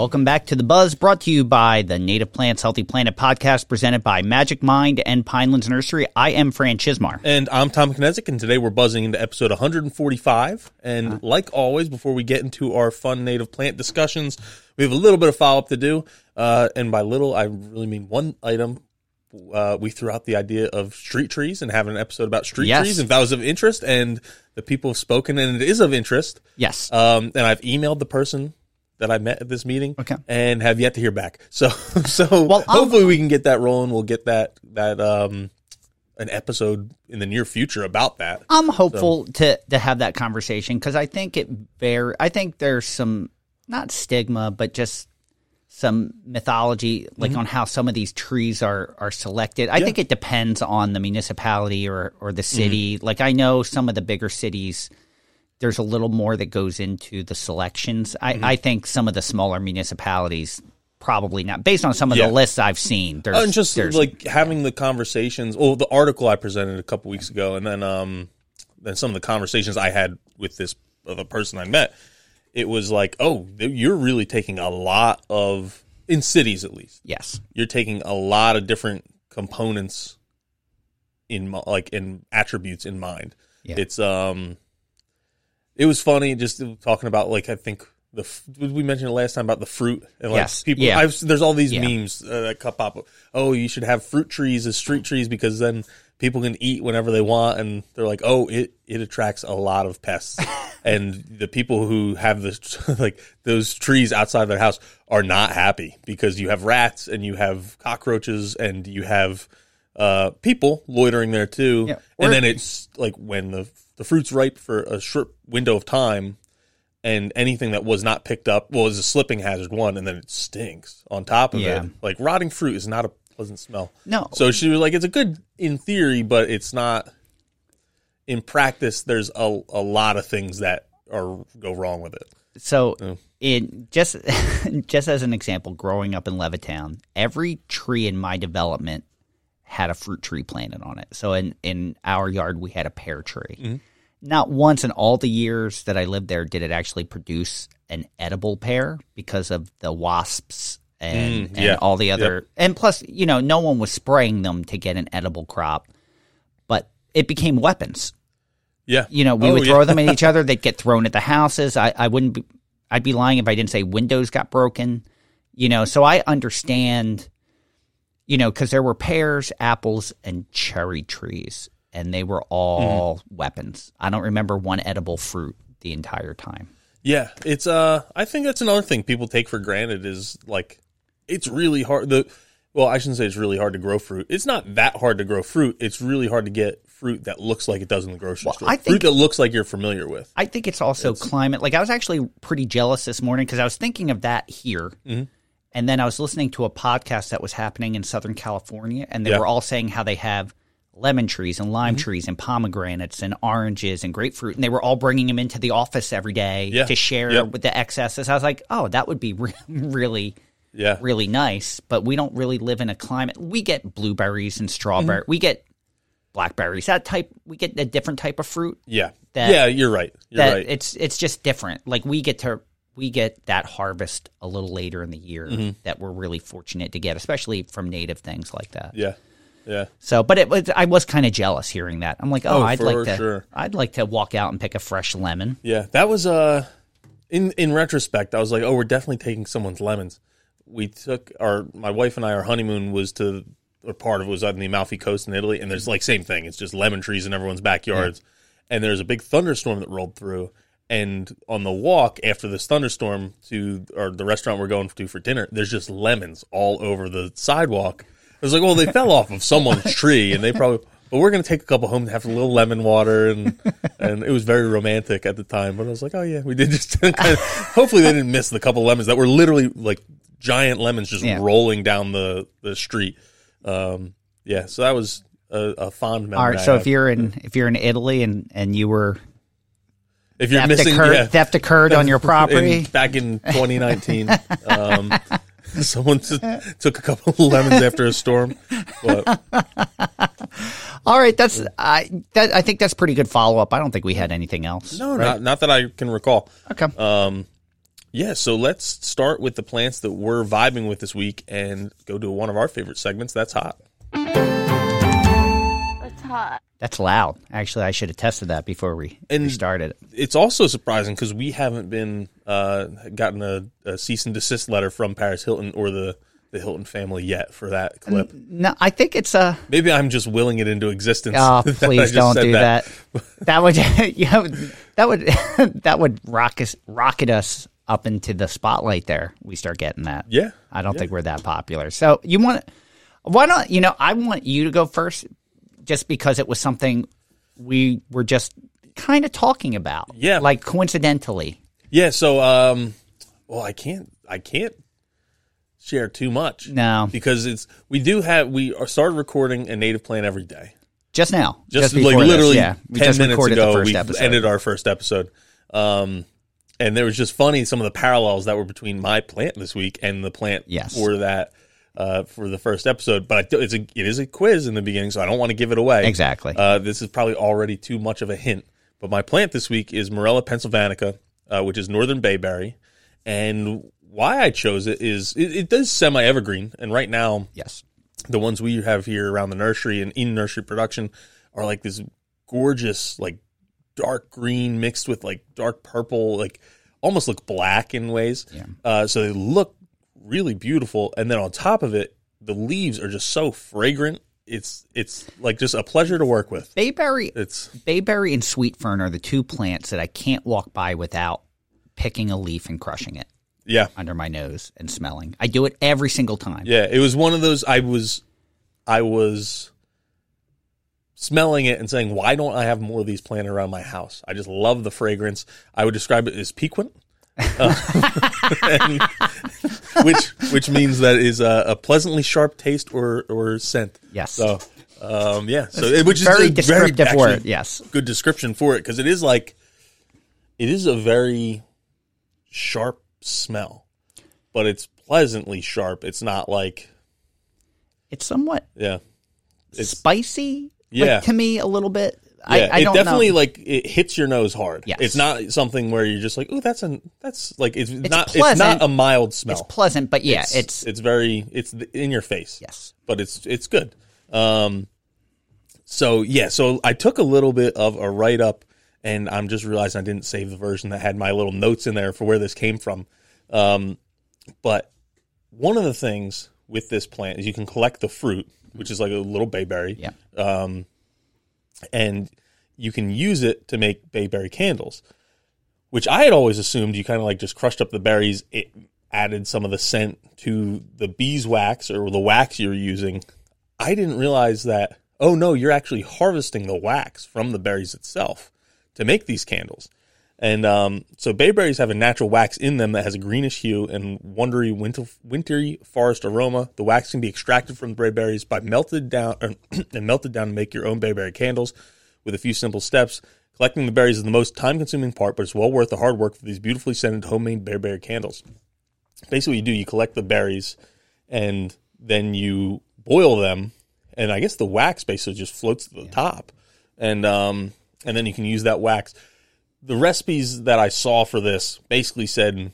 Welcome back to The Buzz, brought to you by the Native Plants Healthy Planet podcast, presented by Magic Mind and Pinelands Nursery. I am Fran Chismar. And I'm Tom Knezick, and today we're buzzing into episode 145. And like always, before we get into our fun native plant discussions, we have a little bit of follow up to do. Uh, and by little, I really mean one item. Uh, we threw out the idea of street trees and having an episode about street Yes. trees, and that was of interest, and the people have spoken, and it is of interest. Yes. Um, and I've emailed the person that I met at this meeting, Okay. and have yet to hear back. So, so Well, hopefully we can get that rolling. We'll get that that um an episode in the near future about that. I'm hopeful to to have that conversation because I think it very. I think there's some not stigma, but just some mythology, like on how some of these trees are are selected. I think it depends on the municipality or or the city. Like I know some of the bigger cities. There's a little more that goes into the selections. I, I think some of the smaller municipalities probably not, based on some of Yeah. the lists I've seen. There's Uh, and just there's, like having the conversations. Well, the article I presented a couple weeks ago, and then um then some of the conversations I had with this other person I met. It was like, oh, you're really taking a lot of in cities at least. yes, you're taking a lot of different components in like in attributes in mind. Yeah. It's um, it was funny just talking about like I think the we mentioned it last time about the fruit and like Yes. people. Yeah. I've there's all these Yeah. memes uh, that come up. Oh, you should have fruit trees as street trees because then people can eat whenever they want, and they're like, oh, it it attracts a lot of pests. And the people who have this, like those trees outside their house, are not happy because you have rats and you have cockroaches and you have uh, people loitering there too. Yeah. And then it's like when the the fruit's ripe for a short window of time, and anything that was not picked up, well, is a slipping hazard one, and then it stinks on top of Yeah. it. Like rotting fruit is not a pleasant smell. No. So she was like, it's a good in theory, but it's not in practice. There's a a lot of things that are go wrong with it. So, Oh. in just just as an example, growing up in Levittown, every tree in my development had a fruit tree planted on it. So in in our yard, we had a pear tree. Mm-hmm. Not once in all the years that I lived there did it actually produce an edible pear because of the wasps and, Mm, and all the other. And plus, you know, no one was spraying them to get an edible crop, but it became weapons Yeah, you know, we Oh, would yeah. throw them at each other. They'd get thrown at the houses. I, I wouldn't be, I'd be lying if I didn't say windows got broken, you know, so I understand, you know, because there were pears, apples, and cherry trees, and they were all Mm-hmm. weapons. I don't remember one edible fruit the entire time. Yeah, it's uh I think that's another thing people take for granted is like it's really hard the well, I shouldn't say it's really hard to grow fruit. It's not that hard to grow fruit. It's really hard to get fruit that looks like it does in the grocery Well, store. I fruit think- that looks like you're familiar with. I think it's also climate. Like I was actually pretty jealous this morning because I was thinking of that here, Mm-hmm. And then I was listening to a podcast that was happening in Southern California, and they Yeah. Mm-hmm. were all saying how they have lemon trees and lime trees and pomegranates and oranges and grapefruit, and they were all bringing them into the office every day Yeah. to share Yep. with the excesses. I was like, oh, that would be re- really. Yeah. Really nice, but we don't really live in a climate. We get blueberries and strawberry. Mm-hmm. We get blackberries. That type. We get a different type of fruit Yeah. That- yeah, you're right. You're that right. it's it's just different. Like we get to we get that harvest a little later in the year Mm-hmm. that we're really fortunate to get, especially from native things like that. yeah. Yeah. So, but it was I was kind of jealous hearing that. I'm like, oh, Oh, I'd like to sure. I'd like to walk out and pick a fresh lemon. Yeah, that was uh in in retrospect, I was like, oh, we're definitely taking someone's lemons. We took our my wife and I our honeymoon was to or part of it was on the Amalfi Coast in Italy, and there's like same thing. It's just lemon trees in everyone's backyards, and there's a big thunderstorm that rolled through. And on the walk after this thunderstorm to or the restaurant we're going to for dinner, there's just lemons all over the sidewalk. I was like, well, they fell off of someone's tree, and they probably. But we're gonna take a couple home to have a little lemon water, and and it was very romantic at the time. But I was like, oh yeah, we did just. Kind of, hopefully, they didn't miss the couple lemons that were literally like giant lemons just Yeah. rolling down the the street. Um, yeah, so that was a, a fond memory. All right. So if you're in if you're in Italy and and you were if you're theft missing occurred, yeah, theft occurred on your property, in, back in 2019, um, someone t- took a couple of lemons after a storm. But all right. That's I that I think that's pretty good follow up. I don't think we had anything else. no, not not that I can recall. Okay. Um, yeah, so let's start with the plants that we're vibing with this week and go to one of our favorite segments. That's hot. It's hot. That's loud. Actually, I should have tested that before we, And- we started. It's also surprising because we haven't been uh, gotten a, a cease and desist letter from Paris Hilton or the the Hilton family yet for that clip. No, I think it's a. Maybe I'm just willing it into existence. Oh, please don't do that. That, would, you know, that would that would rock us, rocket us up into the spotlight. There, we start getting that. Yeah, I don't think we're that popular. So you want? Why don't You know, I want you to go first, just because it was something we were just kind of talking about. Yeah. like coincidentally. Yeah, so um well I can't I can't share too much. No. Because it's we do have we are started recording a native plant every day. Just now, Just, before like this, literally yeah. We 10 just minutes recorded ago we episode. ended our first episode. Um and there was just funny some of the parallels that were between my plant this week and the plant Yes. for that uh, for the first episode, but I, do- it's a it is a quiz in the beginning, so I don't want to give it away. Exactly. Uh, this is probably already too much of a hint. But my plant this week is Morella pennsylvanica, uh, which is northern bayberry. And why I chose it is it, it does semi evergreen. And right now, yes. the ones we have here around the nursery and in nursery production are like this gorgeous, like dark green mixed with like dark purple, like almost look black in ways. Yeah. Uh, so they look really beautiful. And then on top of it, the leaves are just so fragrant. It's it's like just a pleasure to work with. Bayberry, It's bayberry and sweet fern are the two plants that I can't walk by without picking a leaf and crushing it yeah, under my nose and smelling. I do it every single time. yeah. It was one of those. I was, I was smelling it and saying, "Why don't I have more of these planted around my house?" I just love the fragrance. I would describe it as piquant, uh, and- which which means that is a, a pleasantly sharp taste or or scent. Yes. So, um, yeah. So it- which very is a descriptive actually word. Yes. good description for it because it is like it is a very sharp smell, but it's pleasantly sharp. It's not like It's somewhat yeah, It's- spicy. Yeah. like, to me a little bit. I, yeah. I it definitely know. like it hits your nose hard. Yes. it's not something where you're just like, oh, that's an that's like it's, not it's not a mild smell. It's pleasant, but yeah, it's it's, it's very it's in your face. yes. but it's it's good. Um, so yeah, so I took a little bit of a write up, and I'm just realizing I didn't save the version that had my little notes in there for where this came from. Um, but one of the things with this plant is you can collect the fruit, which is like a little bayberry, Yeah. And you can use it to make bayberry candles, which I had always assumed you kind of like just crushed up the berries, it added some of the scent to the beeswax or the wax you're using. I didn't realize that, oh no, you're actually harvesting the wax from the berries itself to make these candles. And um, so bayberries have a natural wax in them that has a greenish hue and wondery winter, wintry forest aroma. The wax can be extracted from the bayberries by melted down or, and melted down to make your own bayberry candles with a few simple steps. Collecting the berries is the most time-consuming part, but it's well worth the hard work for these beautifully scented homemade bayberry candles. Basically, what you do, you collect the berries, and then you boil them, and I guess the wax basically just floats to the top, and um, and then you can use that wax the recipes that I saw for this basically said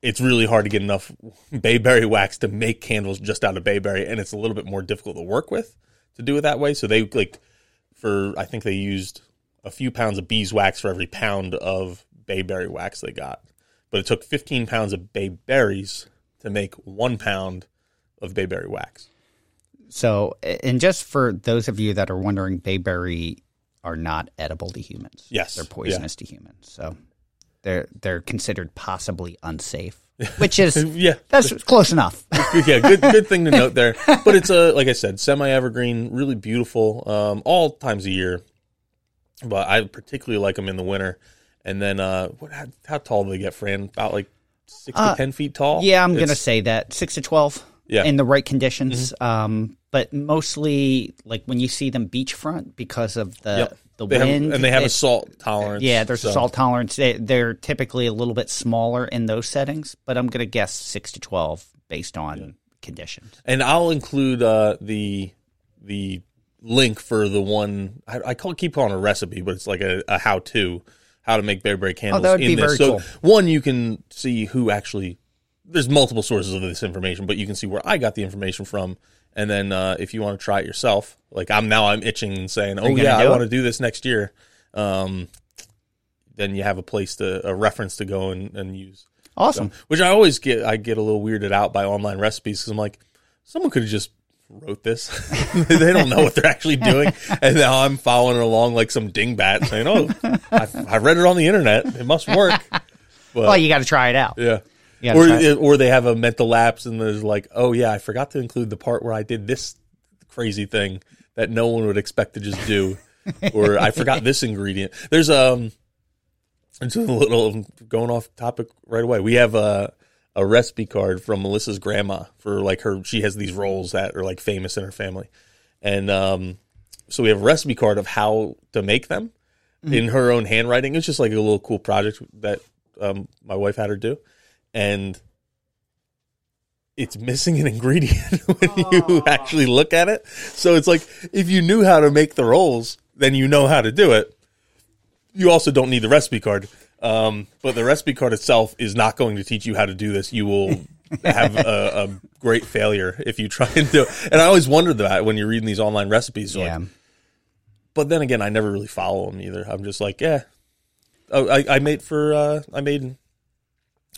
it's really hard to get enough bayberry wax to make candles just out of bayberry, and it's a little bit more difficult to work with to do it that way. So they like for I think they used a few pounds of beeswax for every pound of bayberry wax they got, but it took 15 pounds of bayberries to make one pound of bayberry wax. So, and just for those of you that are wondering, bayberry are not edible to humans. Yes, they're poisonous to humans. So they're they're considered possibly unsafe, which is Yeah, that's close enough. yeah, good good thing to note there. But it's a like I said, semi evergreen, really beautiful, um, all times of year. But I particularly like them in the winter. And then, uh, what? How, how tall do they get, Fran? About like six Uh, to ten feet tall. yeah, I'm gonna say that six to twelve. Yeah. in the right conditions. Um, but mostly like when you see them beachfront because of the Yep. the They have- wind and they have a salt tolerance. Yeah, there's a salt tolerance. They, they're typically a little bit smaller in those settings, but I'm going to guess six to twelve based on conditions. And I'll include uh, the the link for the one I, I call keep calling a recipe, but it's like a, a how to how to make bearberry candles. Oh, that would in be this. very so cool. one, you can see who actually. There's multiple sources of this information, but you can see where I got the information from. And then uh, if you want to try it yourself, like I'm now, I'm itching and saying, "Oh yeah, I want to do this next year." Um, then you have a place to a reference to go and, and use. Awesome. Which I always get, I get a little weirded out by online recipes because I'm like, someone could have just wrote this. they don't know what they're actually doing, and now I'm following along like some dingbat saying, "Oh, I, I read it on the internet. It must work." But well, you got to try it out. yeah. Gotta Or, or they have a mental lapse and there's like, oh yeah, I forgot to include the part where I did this crazy thing that no one would expect to just do, or I forgot this ingredient. There's um, it's a little going off topic right away. We have a a recipe card from Melissa's grandma for like her. She has these rolls that are like famous in her family, and um, so we have a recipe card of how to make them in her own handwriting. It's just like a little cool project that um, my wife had her do, and it's missing an ingredient when you actually look at it. So it's like if you knew how to make the rolls, then you know how to do it. You also don't need the recipe card. Um, but the recipe card itself is not going to teach you how to do this. You will have a, a great failure if you try and do it. And I always wondered that when you're reading these online recipes. Yeah. Like, but then again, I never really follow them either. I'm just like, yeah. Oh, I, I made for uh, I made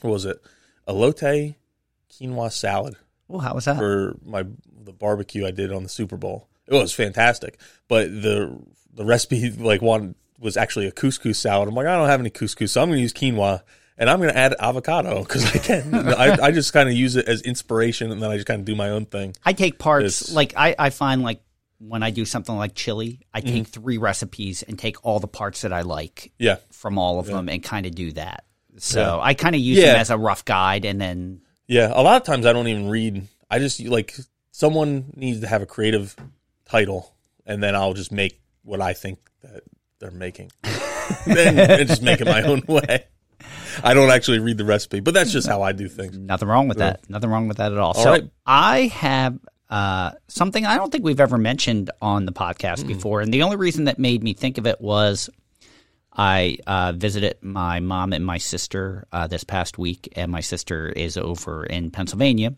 what was it? Elote quinoa salad Oh, how was that? for my the barbecue I did on the Super Bowl. It was fantastic, but the the recipe like one was actually a couscous salad. I'm like, I don't have any couscous, so I'm going to use quinoa and I'm going to add avocado because I can. I, I just kind of use it as inspiration, and then I just kind of do my own thing. I take parts It's- like I, I find like when I do something like chili, I Mm-hmm. take three recipes and take all the parts that I like Yeah, from all of them and kind of do that. So I kind of use Yeah. them as a rough guide, and then yeah. A lot of times I don't even read. I just like someone needs to have a creative title, and then I'll just make what I think that they're making, and, and just make it my own way. I don't actually read the recipe, but that's just how I do things. Nothing wrong with that. Nothing wrong with that at all. All so right. I have uh, something I don't think we've ever mentioned on the podcast before, and the only reason that made me think of it was I uh, visited my mom and my sister uh, this past week, and my sister is over in Pennsylvania,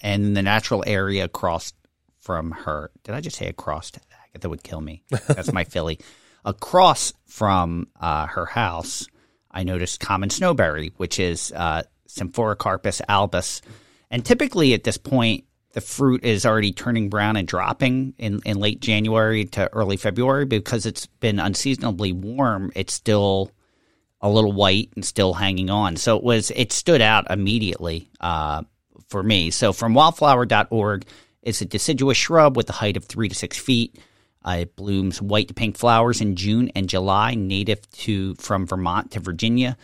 and the natural area across from her. Did I just say across? That would kill me. That's my Philly. Across from uh, her house, I noticed common snowberry, which is uh, Symphoricarpos albus. And typically at this point, the fruit is already turning brown and dropping in, in late January to early February because it's been unseasonably warm. It's still a little white and still hanging on. So it was it stood out immediately uh, for me. So from wildflower.org, it's a deciduous shrub with a height of three to six feet. Uh, it blooms white to pink flowers in June and July, native to from Vermont to Virginia,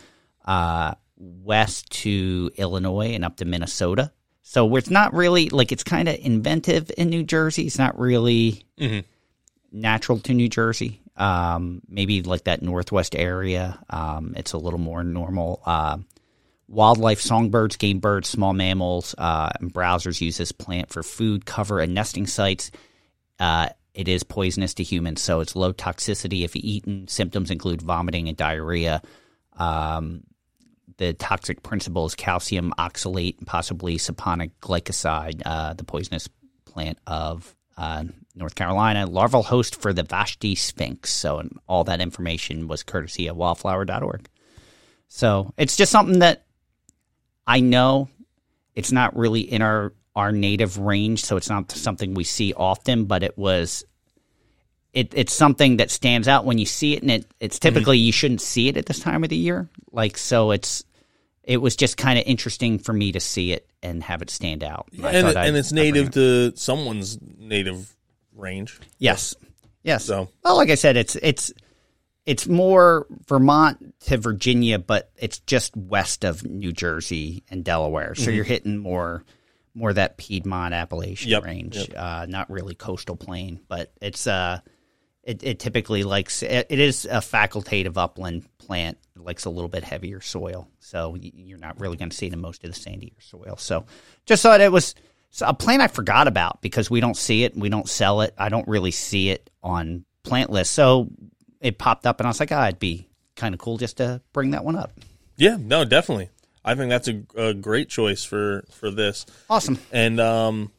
uh, west to Illinois and up to Minnesota. So it's not really like it's kind of inventive in New Jersey. It's not really natural to New Jersey. Um, maybe like that northwest area. Um, it's a little more normal. Uh, wildlife, songbirds, game birds, small mammals, uh, and browsers use this plant for food, cover, and nesting sites. Uh, it is poisonous to humans, so it's low toxicity if eaten. Symptoms include vomiting and diarrhea. Um, the toxic principle is calcium oxalate, and possibly saponic glycoside, uh, the poisonous plant of uh, North Carolina. Larval host for the Vashti Sphinx. So, and all that information was courtesy of wildflower.org. So, it's just something that I know it's not really in our our native range, so it's not something we see often, but it was it, it's something that stands out when you see it, and it, it's typically you shouldn't see it at this time of the year. Like so, it's it was just kind of interesting for me to see it and have it stand out. I and I'd- and it's native it. to someone's native range. Yes, yes. So- well, like I said, it's it's it's more Vermont to Virginia, but it's just west of New Jersey and Delaware. So you're hitting more more that Piedmont Appalachian Yep, range, yep. Uh, not really coastal plain, but it's uh, it, it typically likes it, it is a facultative upland plant. It likes a little bit heavier soil, so you're not really going to see it in most of the sandier soil. So, just thought it was a plant I forgot about because we don't see it, we don't sell it. I don't really see it on plant lists, so it popped up, and I was like, ah, it'd be kind of cool just to bring that one up. Yeah, no, definitely. I think that's a, a great choice for for this. Awesome. And um,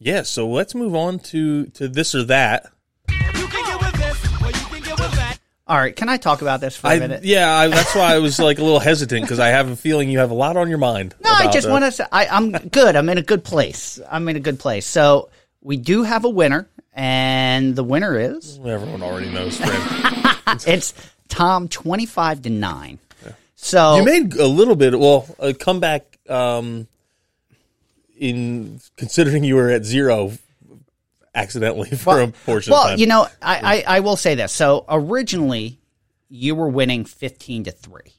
yeah, so let's move on to to this or that. All right, can I talk about this for a I, minute? yeah, I, that's why I was like a little hesitant because I have a feeling you have a lot on your mind. No, I just want to say I, I'm good. I'm in a good place. I'm in a good place. So we do have a winner, and the winner is Everyone already knows, it's Tom, twenty five to nine. So you made a little bit. Well, a comeback. Um, in considering you were at zero accidentally for a portion well, of time. you know, I, I I will say this. So originally, you were winning fifteen to three.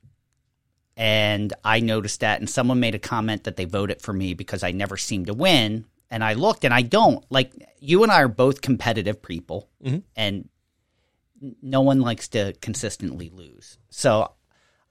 And I noticed that, and someone made a comment that they voted for me because I never seem to win. And I looked, and I don't. Like you and I are both competitive people, mm-hmm. and no one likes to consistently lose. So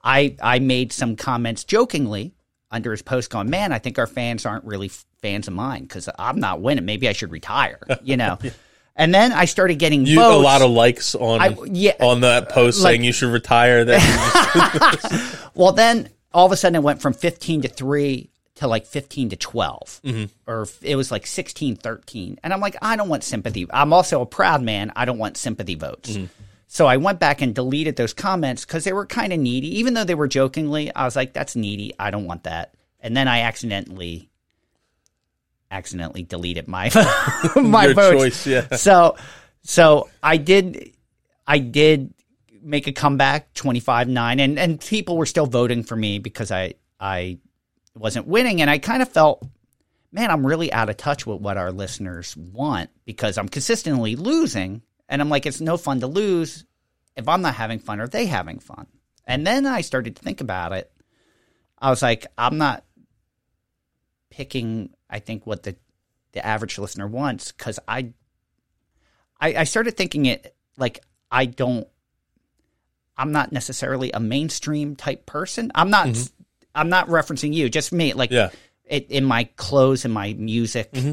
I I made some comments jokingly under his post, going, "Man, I think our fans aren't really fans of mine because I'm not winning. Maybe I should retire." You know. And then I started getting you votes. a lot of likes on I- yeah. on that post Like- saying you should retire. That Well, then all of a sudden it went from 15 to 3 to like 15 to 12. Mm-hmm. Or it was like 16, 13. And I'm like, I don't want sympathy. I'm also a proud man. I don't want sympathy votes. Mm-hmm. So I went back and deleted those comments because they were kind of needy. Even though they were jokingly, I was like, that's needy. I don't want that. And then I accidentally accidentally deleted my my Your votes. choice, yeah. So so I did I did make a comeback 25-9 and and people were still voting for me because I I wasn't winning and I kind of felt man I'm really out of touch with what our listeners want because I'm consistently losing and I'm like it's no fun to lose if I'm not having fun are they having fun and then I started to think about it I was like I'm not picking I think what the the average listener wants cuz I I, I started thinking it like I don't. I'm not necessarily a mainstream type person. I'm not. I'm not referencing you. Just me. Like Yeah. it, in my clothes and my music, Mm-hmm.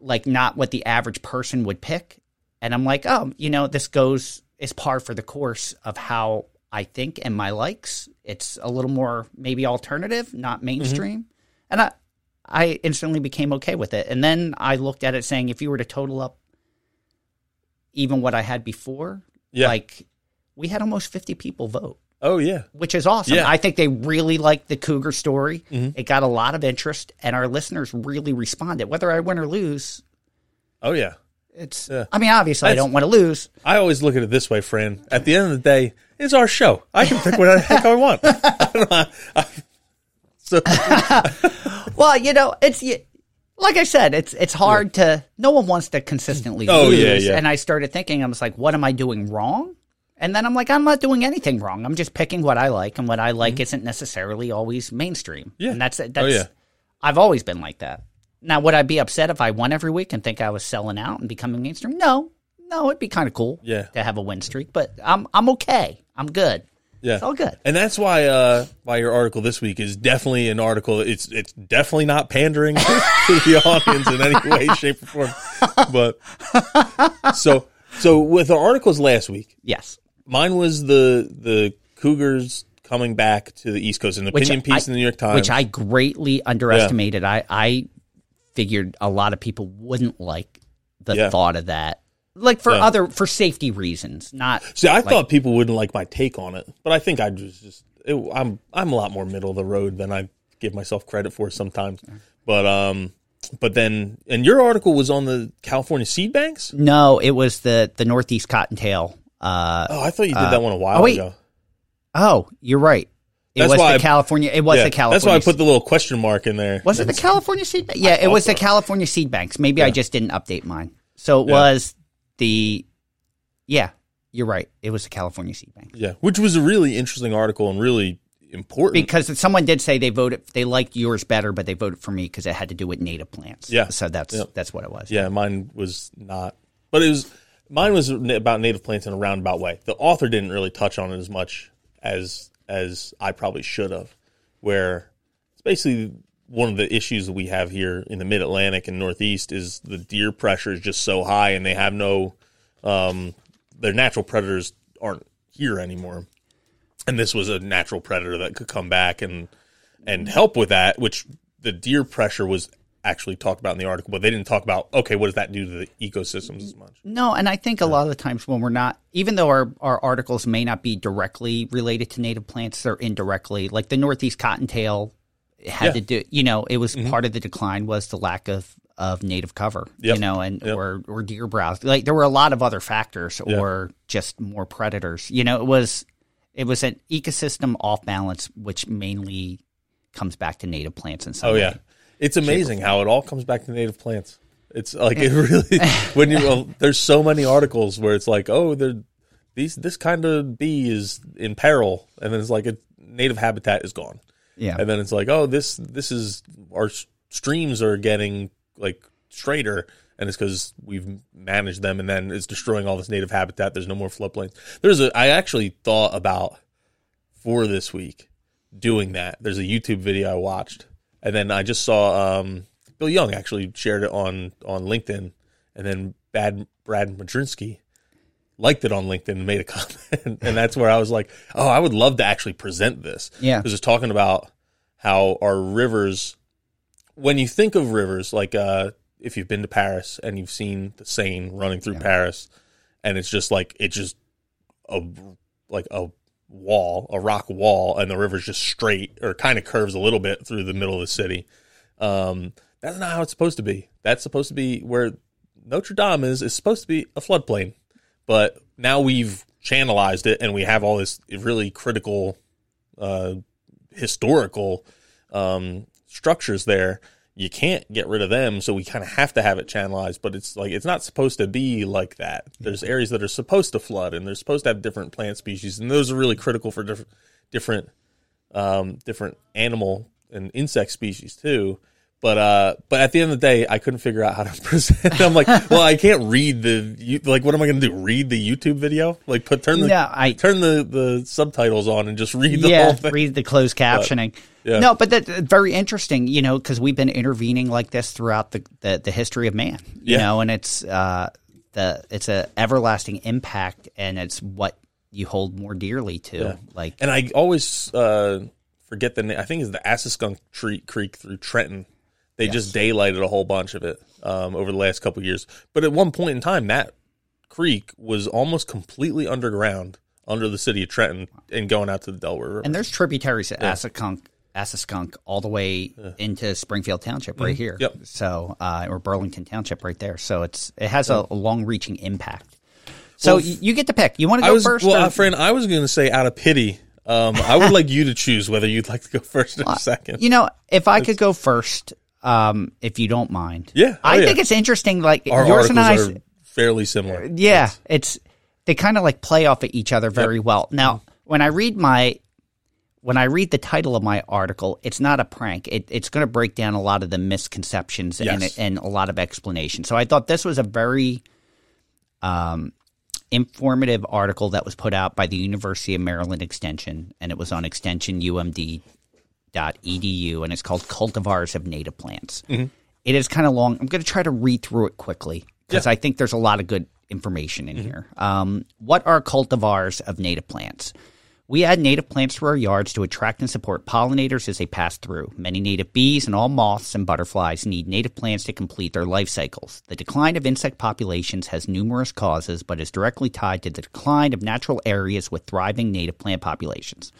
like not what the average person would pick. And I'm like, oh, you know, this goes is par for the course of how I think and my likes. It's a little more maybe alternative, not mainstream. And I I instantly became okay with it. And then I looked at it saying if you were to total up even what I had before, Yeah. like we had almost 50 people vote, oh yeah, which is awesome. Yeah. I think they really liked the Cougar story. Mm-hmm. It got a lot of interest, and our listeners really responded. Whether I win or lose, oh yeah. It's. Yeah. I mean, obviously, I That's- don't want to lose. I always look at it this way, friend. At the end of the day, it's our show. I can pick what the heck I want. I. I- so Well, you know, it's like I said, it's it's hard to. No one wants to consistently Oh, lose. yeah, yeah. And I started thinking, I was like, what am I doing wrong? And then I'm like, I'm not doing anything wrong. I'm just picking what I like, and what I like isn't necessarily always mainstream. Mm-hmm. Yeah. and that's that's. Oh, yeah. I've always been like that. Now, would I be upset if I won every week and think I was selling out and becoming mainstream? No, no, it'd be kind of cool. Yeah. to have a win streak, but I'm I'm okay. I'm good. yeah, It's all good. And that's why uh, why your article this week is definitely an article. It's it's definitely not pandering to the audience in any way, shape, or form. But so so with the articles last week, Yes. mine was the the Cougars coming back to the East Coast, an Which opinion piece I- in the New York Times. which I greatly underestimated. I, I figured a lot of people wouldn't like the Yeah. thought of that, like for Yeah. other for safety reasons, not. See, I like- thought people wouldn't like my take on it, but I think I was just it, I'm I'm a lot more middle of the road than I give myself credit for sometimes. But um, but then and your article was on the California seed banks. No, it was the the Northeast Cottontail. Uh, Oh, I thought you did that one a while oh, ago. oh, you're right. It That's was why the I- California. It was Yeah, the California. that's why I put the little question mark in there. Was it the California seed? Bank? Yeah, it was the California seed banks. Maybe I just didn't update mine. So it Yeah. was the. Yeah, you're right. It was the California seed bank. Yeah, which was a really interesting article and really important. because someone did say they voted they liked yours better, but they voted for me because it had to do with native plants. Yeah. so that's that's what it was. Yeah, mine was not, but it was mine was about native plants in a roundabout way. The author didn't really touch on it as much as as I probably should have. Where it's basically one of the issues that we have here in the Mid Atlantic and Northeast is the deer pressure is just so high, and they have no um, their natural predators aren't here anymore. And this was a natural predator that could come back and and help with that, which the deer pressure was actually talked about in the article, but they didn't talk about okay, what does that do to the ecosystems as much? No, and I think a lot of the times when we're not, even though our, our articles may not be directly related to native plants, they're indirectly. Like the Northeast cottontail had Yeah. to do, you know, it was mm-hmm. part of the decline was the lack of, of native cover, Yep. you know, and Yep. or or deer browse. Like there were a lot of other factors, or just more predators. You know, it was it was an ecosystem off balance, which mainly comes back to native plants and some Oh way. yeah, it's amazing how it all comes back to native plants. It's like it really when you well, there's so many articles where it's like oh there these this kind of bee is in peril, and then it's like a native habitat is gone. yeah. and then it's like, oh, this this is our s- streams are getting like straighter, and it's because we've managed them, and then it's destroying all this native habitat. There's no more floodplains. There's a I actually thought about for this week doing that. There's a YouTube video I watched, and then I just saw um, Bill Young actually shared it on on LinkedIn, and then Bad Brad Madrinsky liked it on LinkedIn and made a comment, and that's where I was like, oh, I would love to actually present this. Yeah. because it's talking about how our rivers. When you think of rivers, like uh, if you've been to Paris and you've seen the Seine running through Paris, and it's just like it's just a like a wall, a rock wall, and the river's just straight or kind of curves a little bit through the middle of the city. Um, that's not how it's supposed to be. That's supposed to be where Notre Dame is. Is supposed to be a floodplain, but now we've channelized it, and we have all this really critical, uh, historical um, structures there. You can't get rid of them, so we kind of have to have it channelized. But it's like it's not supposed to be like that. There's areas that are supposed to flood, and they're supposed to have different plant species, and those are really critical for different different um, different animal and insect species too. But uh, but at the end of the day, I couldn't figure out how to present. I'm like, well, I can't read the you- like. What am I going to do? Read the YouTube video? Like, put turn the No, I- turn the the subtitles on and just read the yeah, whole thing. read the closed captioning. yeah. No, but that's very interesting, you know, because we've been intervening like this throughout the, the, the history of man, you Yeah. know, and it's uh, the it's a everlasting impact, and it's what you hold more dearly to. Like, And I always uh, forget the name. I think it's the Assaskunk Creek through Trenton. They just daylighted a whole bunch of it um, over the last couple of years. But at one point in time, that creek was almost completely underground under the city of Trenton and going out to the Delaware River. and there's tributaries to Assaskunk, Assaskunk all the way into Springfield Township right here. Mm-hmm. Yep. So, uh, or Burlington Township right there. So it's it has a, a long-reaching impact. So Well, y- you get to pick. You want to I go was first? well, or- uh, friend. I was going to say out of pity. Um, I would like you to choose whether you'd like to go first or second. You know, if I could go first, um, if you don't mind. Yeah. Oh, I yeah. think it's interesting. Like Our yours and I, articles are fairly similar. yeah, it's they kind of like play off of each other very well. Now, when I read my when I read the title of my article, it's not a prank. It, it's going to break down a lot of the misconceptions and, Yes. and a lot of explanation. So I thought this was a very um, informative article that was put out by the University of Maryland Extension, and it was on extensionumd.edu, E and it's called Cultivars of Native Plants. It is kind of long. I'm going to try to read through it quickly because I think there's a lot of good information in here. Um, what are cultivars of native plants? We add native plants to our yards to attract and support pollinators as they pass through. Many native bees and all moths and butterflies need native plants to complete their life cycles. The decline of insect populations has numerous causes, but is directly tied to the decline of natural areas with thriving native plant populations.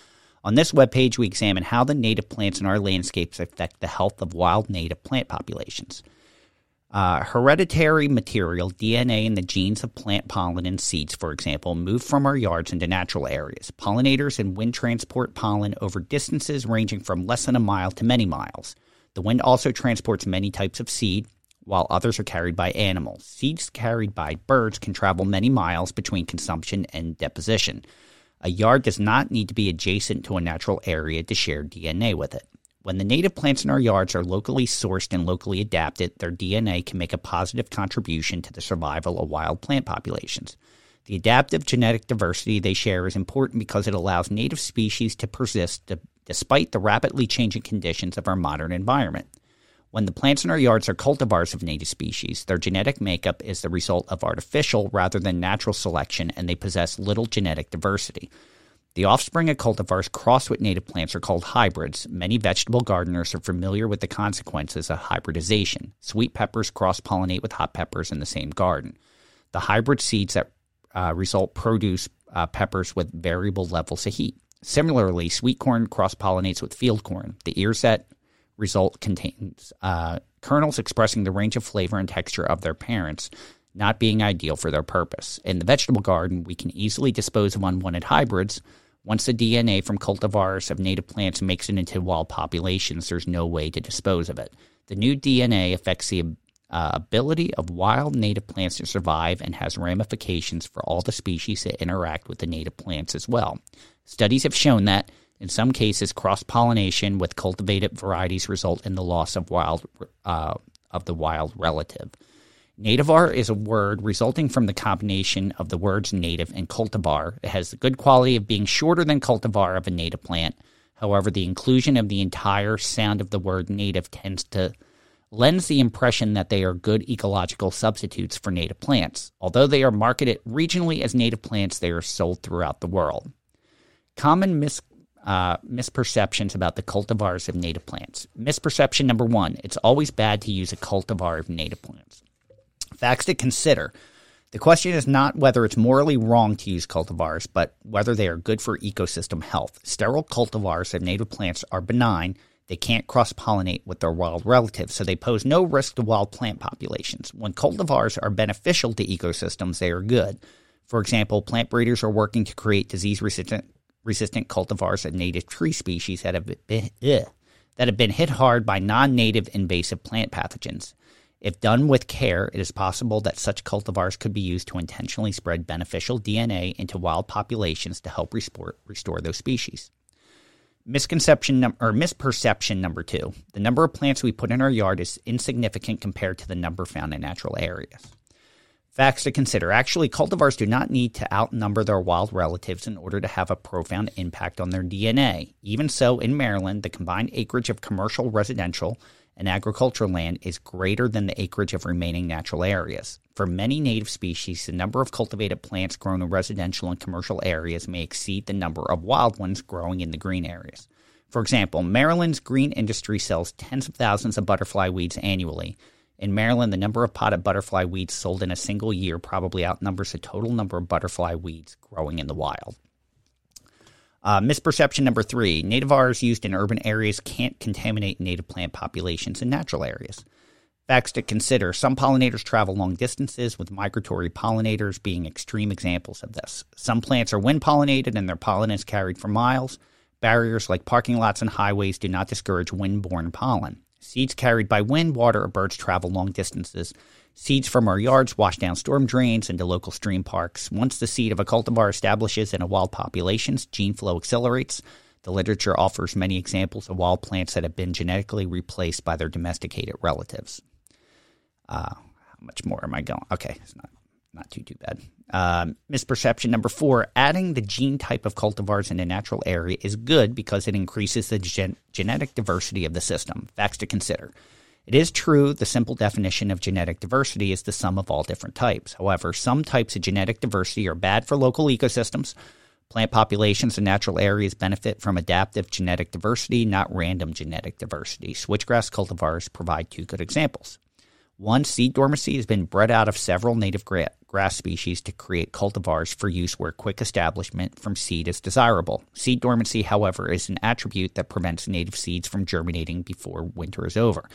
On this webpage, we examine how the native plants in our landscapes affect the health of wild native plant populations. Uh, hereditary material, DNA, and the genes of plant pollen and seeds, for example, move from our yards into natural areas. Pollinators and wind transport pollen over distances ranging from less than a mile to many miles. The wind also transports many types of seed, while others are carried by animals. Seeds carried by birds can travel many miles between consumption and deposition. A yard does not need to be adjacent to a natural area to share DNA with it. When the native plants in our yards are locally sourced and locally adapted, their DNA can make a positive contribution to the survival of wild plant populations. The adaptive genetic diversity they share is important because it allows native species to persist despite the rapidly changing conditions of our modern environment. When the plants in our yards are cultivars of native species, their genetic makeup is the result of artificial rather than natural selection and they possess little genetic diversity. The offspring of cultivars crossed with native plants are called hybrids. Many vegetable gardeners are familiar with the consequences of hybridization. Sweet peppers cross pollinate with hot peppers in the same garden. The hybrid seeds that uh, result produce uh, peppers with variable levels of heat. Similarly, sweet corn cross pollinates with field corn. The ears that result contains uh, kernels expressing the range of flavor and texture of their parents, not being ideal for their purpose. In the vegetable garden, we can easily dispose of unwanted hybrids. Once the DNA from cultivars of native plants makes it into wild populations, there's no way to dispose of it. The new DNA affects the uh, ability of wild native plants to survive and has ramifications for all the species that interact with the native plants as well. Studies have shown that in some cases, cross pollination with cultivated varieties result in the loss of wild uh, of the wild relative. Nativar is a word resulting from the combination of the words native and cultivar. It has the good quality of being shorter than cultivar of a native plant. However, the inclusion of the entire sound of the word native tends to lends the impression that they are good ecological substitutes for native plants. Although they are marketed regionally as native plants, they are sold throughout the world. Common mis- uh, misperceptions about the cultivars of native plants. Misperception number one it's always bad to use a cultivar of native plants. Facts to consider. The question is not whether it's morally wrong to use cultivars, but whether they are good for ecosystem health. Sterile cultivars of native plants are benign. They can't cross pollinate with their wild relatives, so they pose no risk to wild plant populations. When cultivars are beneficial to ecosystems, they are good. For example, plant breeders are working to create disease resistant resistant cultivars of native tree species that have been, ugh, that have been hit hard by non-native invasive plant pathogens. If done with care, it is possible that such cultivars could be used to intentionally spread beneficial DNA into wild populations to help restore, restore those species. Misconception num- or misperception number two: the number of plants we put in our yard is insignificant compared to the number found in natural areas. Facts to consider. Actually, cultivars do not need to outnumber their wild relatives in order to have a profound impact on their DNA. Even so, in Maryland, the combined acreage of commercial, residential, and agricultural land is greater than the acreage of remaining natural areas. For many native species, the number of cultivated plants grown in residential and commercial areas may exceed the number of wild ones growing in the green areas. For example, Maryland's green industry sells tens of thousands of butterfly weeds annually. In Maryland, the number of potted butterfly weeds sold in a single year probably outnumbers the total number of butterfly weeds growing in the wild. Uh, misperception number three native nativars used in urban areas can't contaminate native plant populations in natural areas. Facts to consider some pollinators travel long distances, with migratory pollinators being extreme examples of this. Some plants are wind pollinated and their pollen is carried for miles. Barriers like parking lots and highways do not discourage wind borne pollen. Seeds carried by wind, water, or birds travel long distances. Seeds from our yards wash down storm drains into local stream parks. Once the seed of a cultivar establishes in a wild population, gene flow accelerates. The literature offers many examples of wild plants that have been genetically replaced by their domesticated relatives. Uh, how much more am I going? Okay, it's not not too too bad. Um, misperception number four: adding the gene type of cultivars in a natural area is good because it increases the gen- genetic diversity of the system. Facts to consider. It is true the simple definition of genetic diversity is the sum of all different types. However, some types of genetic diversity are bad for local ecosystems. Plant populations in natural areas benefit from adaptive genetic diversity, not random genetic diversity. Switchgrass cultivars provide two good examples. One, seed dormancy has been bred out of several native gra- grass species to create cultivars for use where quick establishment from seed is desirable. Seed dormancy, however, is an attribute that prevents native seeds from germinating before winter is over.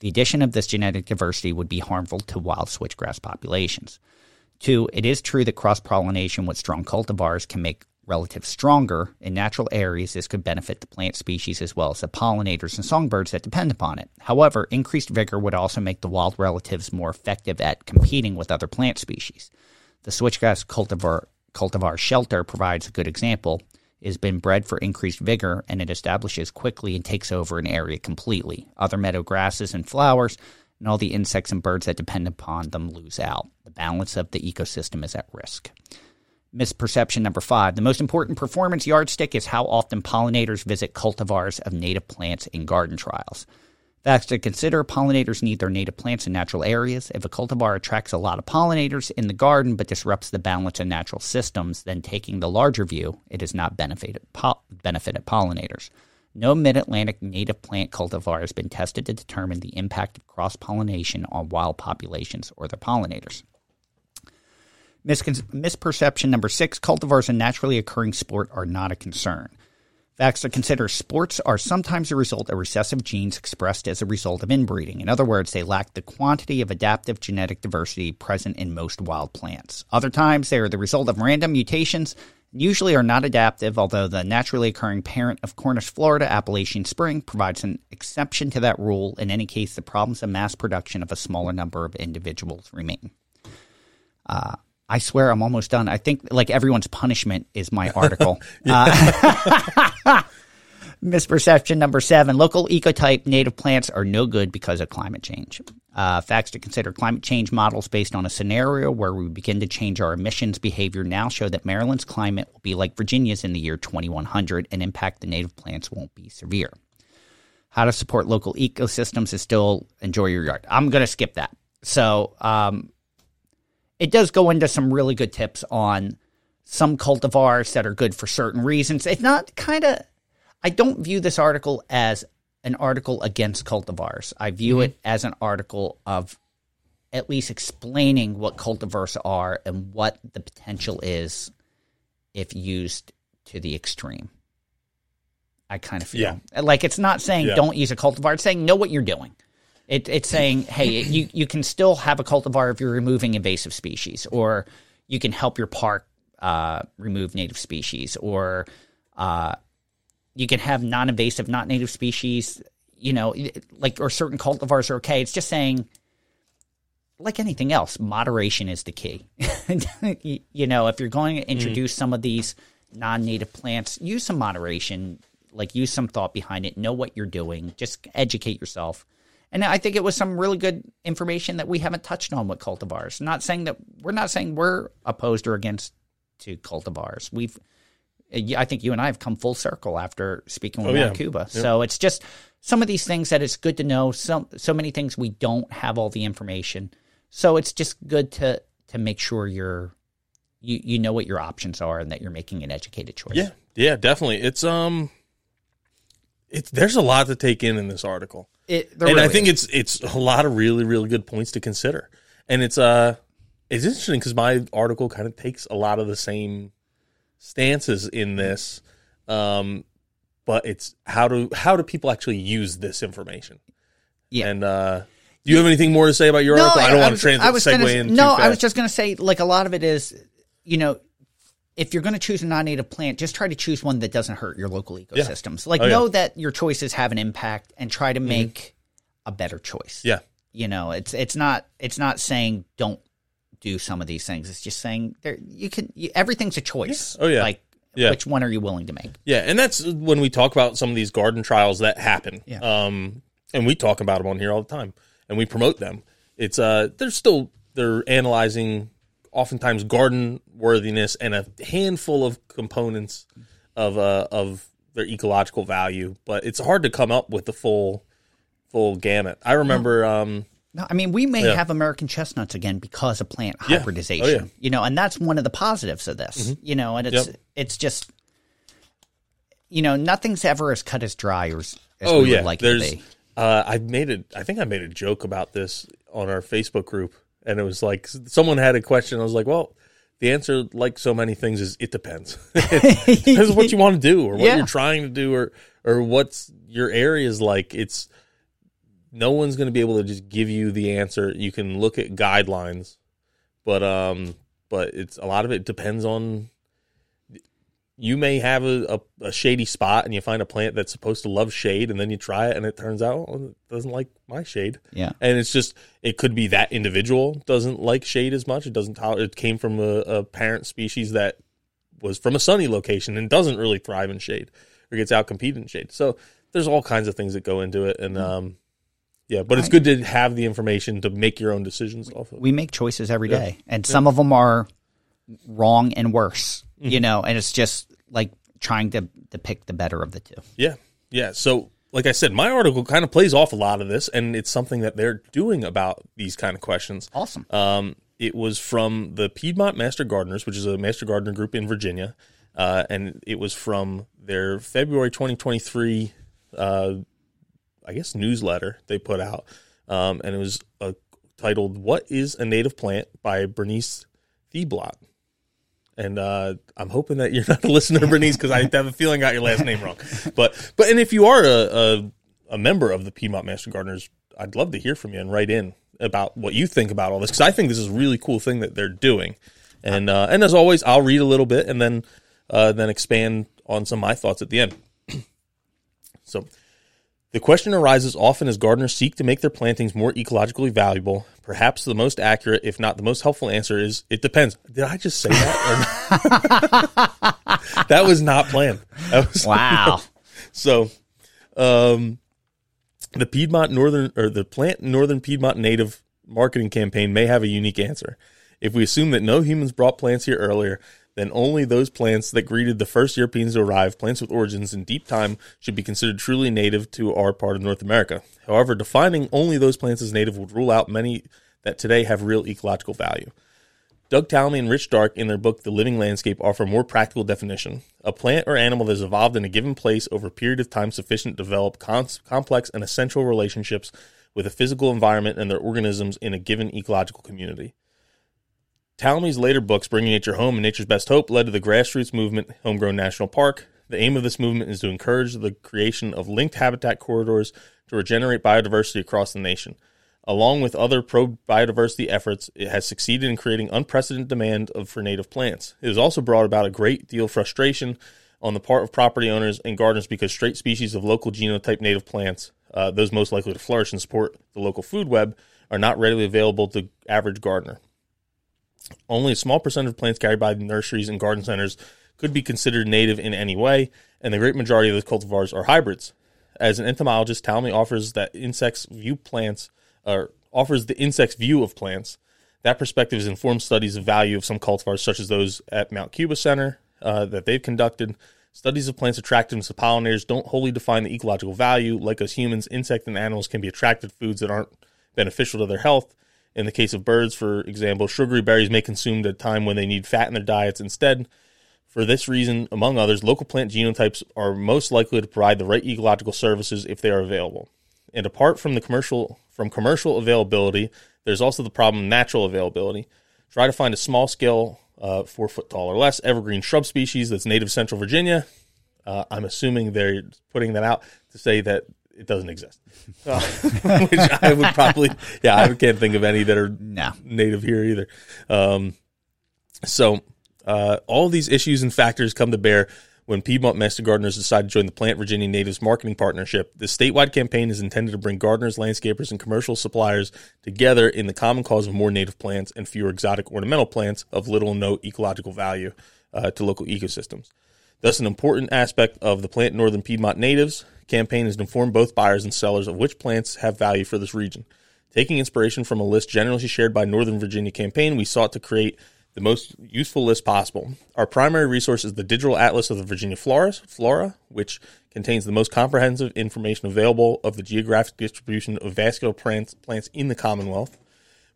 The addition of this genetic diversity would be harmful to wild switchgrass populations. Two, it is true that cross pollination with strong cultivars can make relatives stronger. In natural areas, this could benefit the plant species as well as the pollinators and songbirds that depend upon it. However, increased vigor would also make the wild relatives more effective at competing with other plant species. The switchgrass cultivar cultivar shelter provides a good example. It has been bred for increased vigor and it establishes quickly and takes over an area completely. Other meadow grasses and flowers and all the insects and birds that depend upon them lose out. The balance of the ecosystem is at risk. Misperception number five. The most important performance yardstick is how often pollinators visit cultivars of native plants in garden trials. Facts to consider pollinators need their native plants in natural areas. If a cultivar attracts a lot of pollinators in the garden but disrupts the balance of natural systems, then taking the larger view, it has not benefited, po- benefited pollinators. No mid Atlantic native plant cultivar has been tested to determine the impact of cross pollination on wild populations or their pollinators. Miscon- misperception number six cultivars and naturally occurring sport are not a concern. Facts to consider sports are sometimes a result of recessive genes expressed as a result of inbreeding. In other words, they lack the quantity of adaptive genetic diversity present in most wild plants. Other times, they are the result of random mutations, and usually are not adaptive, although the naturally occurring parent of Cornus florida, Appalachian Spring, provides an exception to that rule. In any case, the problems of mass production of a smaller number of individuals remain. Uh, I swear I'm almost done. I think like everyone's punishment is my article. uh, misperception number seven local ecotype native plants are no good because of climate change. Uh, facts to consider climate change models based on a scenario where we begin to change our emissions behavior now show that Maryland's climate will be like Virginia's in the year 2100 and impact the native plants won't be severe. How to support local ecosystems is still enjoy your yard. I'm going to skip that. So, um, it does go into some really good tips on some cultivars that are good for certain reasons. It's not kind of, I don't view this article as an article against cultivars. I view mm-hmm. it as an article of at least explaining what cultivars are and what the potential is if used to the extreme. I kind of feel like it's not saying Yeah. don't use a cultivar. It's saying know what you're doing. It, it's saying, hey, you, you can still have a cultivar if you're removing invasive species, or you can help your park uh, remove native species, or uh, you can have non-invasive, not native species. You know, like or certain cultivars are okay. It's just saying, like anything else, moderation is the key. you, you know, if you're going to introduce some of these non-native plants, use some moderation. Like use some thought behind it. Know what you're doing. Just educate yourself. And I think it was some really good information that we haven't touched on with cultivars. Not saying that we're not saying we're opposed or against to cultivars. We've, I think you and I have come full circle after speaking with Oh, yeah. Cuba. So it's just some of these things that it's good to know. So so many things we don't have all the information. So it's just good to to make sure you're you you know what your options are and that you're making an educated choice. Yeah, yeah, definitely. It's um, it's there's a lot to take in in this article, It, and I think is. it's it's a lot of really really good points to consider. And it's uh, it's interesting because my article kind of takes a lot of the same stances in this, um, but it's how do how do people actually use this information? Yeah. And uh, do you have anything more to say about your article? I don't want to was- trans- I was segue gonna, in. No, I was just going to say, like a lot of it is, you know, if you're going to choose a non-native plant, just try to choose one that doesn't hurt your local ecosystems. Like Oh, yeah. Mm-hmm. know that your choices have an impact and try to make a better choice. yeah. You know, it's it's not it's not saying don't do some of these things. It's just saying there you can you, everything's a choice. Oh, yeah. Like Yeah. which one are you willing to make? Yeah, and that's when we talk about some of these garden trials that happen. Yeah. Um, and we talk about them on here all the time, and we promote them. It's uh, they're still they're analyzing oftentimes garden worthiness and a handful of components of uh of their ecological value, but it's hard to come up with the full full gamut. I remember um No, I mean we may Yeah. have American chestnuts again because of plant Yeah. hybridization. Oh, yeah. You know, and that's one of the positives of this. You know, and it's Yep. it's just you know nothing's ever as cut as dry or as, as oh we yeah, would like it to there's be. uh, I made it. I think I made a joke about this on our Facebook group, and it was like someone had a question. I was like, well. The answer, like so many things, is it depends. it depends what you want to do, or what Yeah. you're trying to do, or or what's your area is like. It's no one's going to be able to just give you the answer. You can look at guidelines, but um, but it's a lot of it depends on you may have a, a, a shady spot and you find a plant that's supposed to love shade and then you try it and it turns out oh, it doesn't like my shade Yeah. and it's just it could be that individual doesn't like shade as much it doesn't tolerate it came from a, a parent species that was from a sunny location and doesn't really thrive in shade or gets out competed in shade. So there's all kinds of things that go into it, and um, yeah, but it's good to have the information to make your own decisions off of. we make choices every day, and some of them are wrong and worse. Mm-hmm. You know, and it's just like trying to to pick the better of the two. Yeah. Yeah. So, like I said, my article kind of plays off a lot of this, and it's something that they're doing about these kind of questions. Awesome. Um, it was from the Piedmont Master Gardeners, which is a Master Gardener group in Virginia, uh, and it was from their February 2023, uh, I guess, newsletter they put out, um, and it was uh, titled "What Is a Native Plant" by Bernice Thieblot. And uh, I'm hoping that you're not a listener, Bernice, because I have a feeling I got your last name wrong. But but and if you are a, a a member of the Piedmont Master Gardeners, I'd love to hear from you and write in about what you think about all this because I think this is a really cool thing that they're doing. And uh, and as always, I'll read a little bit and then uh, then expand on some of my thoughts at the end. so. The question arises often as gardeners seek to make their plantings more ecologically valuable. Perhaps the most accurate, if not the most helpful answer is it depends. Did I just say that? Or that was not planned. That was Wow. so, um, the Piedmont Northern or the Plant Northern Piedmont Native marketing campaign may have a unique answer. If we assume that no humans brought plants here earlier, then only those plants that greeted the first Europeans to arrive, plants with origins in deep time, should be considered truly native to our part of North America. However, defining only those plants as native would rule out many that today have real ecological value. Doug Tallamy and Rick Darke, in their book The Living Landscape, offer a more practical definition. A plant or animal that has evolved in a given place over a period of time sufficient to develop complex and essential relationships with a physical environment and their organisms in a given ecological community. Tallamy's later books, Bringing Nature Home and Nature's Best Hope, led to the grassroots movement, Homegrown National Park. The aim of this movement is to encourage the creation of linked habitat corridors to regenerate biodiversity across the nation. Along with other pro biodiversity efforts, it has succeeded in creating unprecedented demand of, for native plants. It has also brought about a great deal of frustration on the part of property owners and gardeners because straight species of local genotype native plants, uh, those most likely to flourish and support the local food web, are not readily available to average gardener. Only a small percent of plants carried by nurseries and garden centers could be considered native in any way, and the great majority of those cultivars are hybrids. As an entomologist, Tallamy offers that insects view plants, or offers the insect's view of plants. That perspective has informed studies of value of some cultivars, such as those at Mount Cuba Center uh, that they've conducted. Studies of plants' attractiveness to pollinators don't wholly define the ecological value. Like us humans, insects and animals can be attracted to foods that aren't beneficial to their health. In the case of birds, for example, sugary berries may consume at a time when they need fat in their diets instead. For this reason, among others, local plant genotypes are most likely to provide the right ecological services if they are available. And apart from the commercial from commercial availability, there's also the problem of natural availability. Try to find a small scale, uh, four foot tall or less, evergreen shrub species that's native Central Virginia. Uh, I'm assuming they're putting that out to say that it doesn't exist, Uh, which I would probably, yeah, I can't think of any that are No. native here either. Um, so uh, all these issues and factors come to bear when Piedmont Master Gardeners decided to join the Plant Virginia Natives Marketing Partnership. The statewide campaign is intended to bring gardeners, landscapers, and commercial suppliers together in the common cause of more native plants and fewer exotic ornamental plants of little or no ecological value uh, to local ecosystems. Thus, an important aspect of the Plant Northern Piedmont Natives campaign is to inform both buyers and sellers of which plants have value for this region. Taking inspiration from a list generally shared by Northern Virginia campaign, we sought to create the most useful list possible. Our primary resource is the Digital Atlas of the Virginia Floras, Flora, which contains the most comprehensive information available of the geographic distribution of vascular plants, plants in the Commonwealth.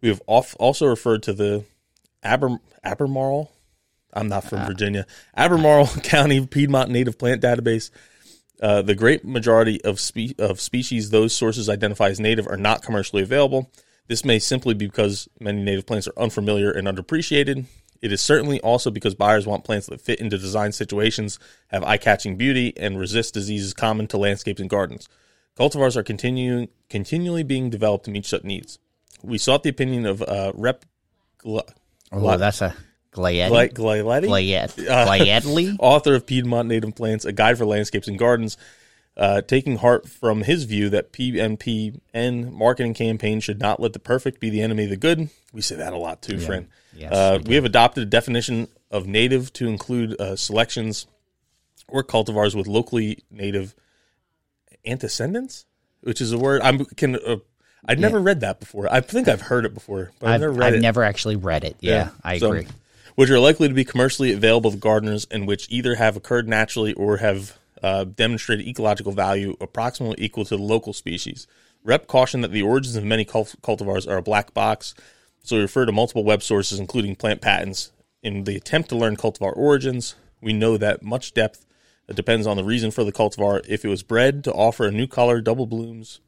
We have also referred to the Aber, Albemarle, I'm not from uh, Virginia, Albemarle County Piedmont Native Plant Database. Uh, the great majority of, spe- of species those sources identify as native are not commercially available. This may simply be because many native plants are unfamiliar and underappreciated. It is certainly also because buyers want plants that fit into design situations, have eye catching beauty, and resist diseases common to landscapes and gardens. Cultivars are continuing, continually being developed to meet such needs. We sought the opinion of uh, Rep. Oh, that's a Glaiette. Gla- Glailetti? Glaiette. Uh, author of Piedmont Native Plants, a guide for landscapes and gardens, uh, taking heart from his view that PMPN marketing campaign should not let the perfect be the enemy of the good. We say that a lot too, friend. Yes, uh, we have adopted a definition of native to include uh, selections or cultivars with locally native antecedents, which is a word I'm can. Uh, I'd never read that before. I think I've heard it before, but I've, I've, never read I've it. never actually read it. Yeah, I So, agree. Which are likely to be commercially available to gardeners and which either have occurred naturally or have uh, demonstrated ecological value approximately equal to the local species. Rep cautioned that the origins of many cult- cultivars are a black box, so we refer to multiple web sources, including plant patents. In the attempt to learn cultivar origins, we know that much depth depends on the reason for the cultivar. If it was bred to offer a new color, double blooms,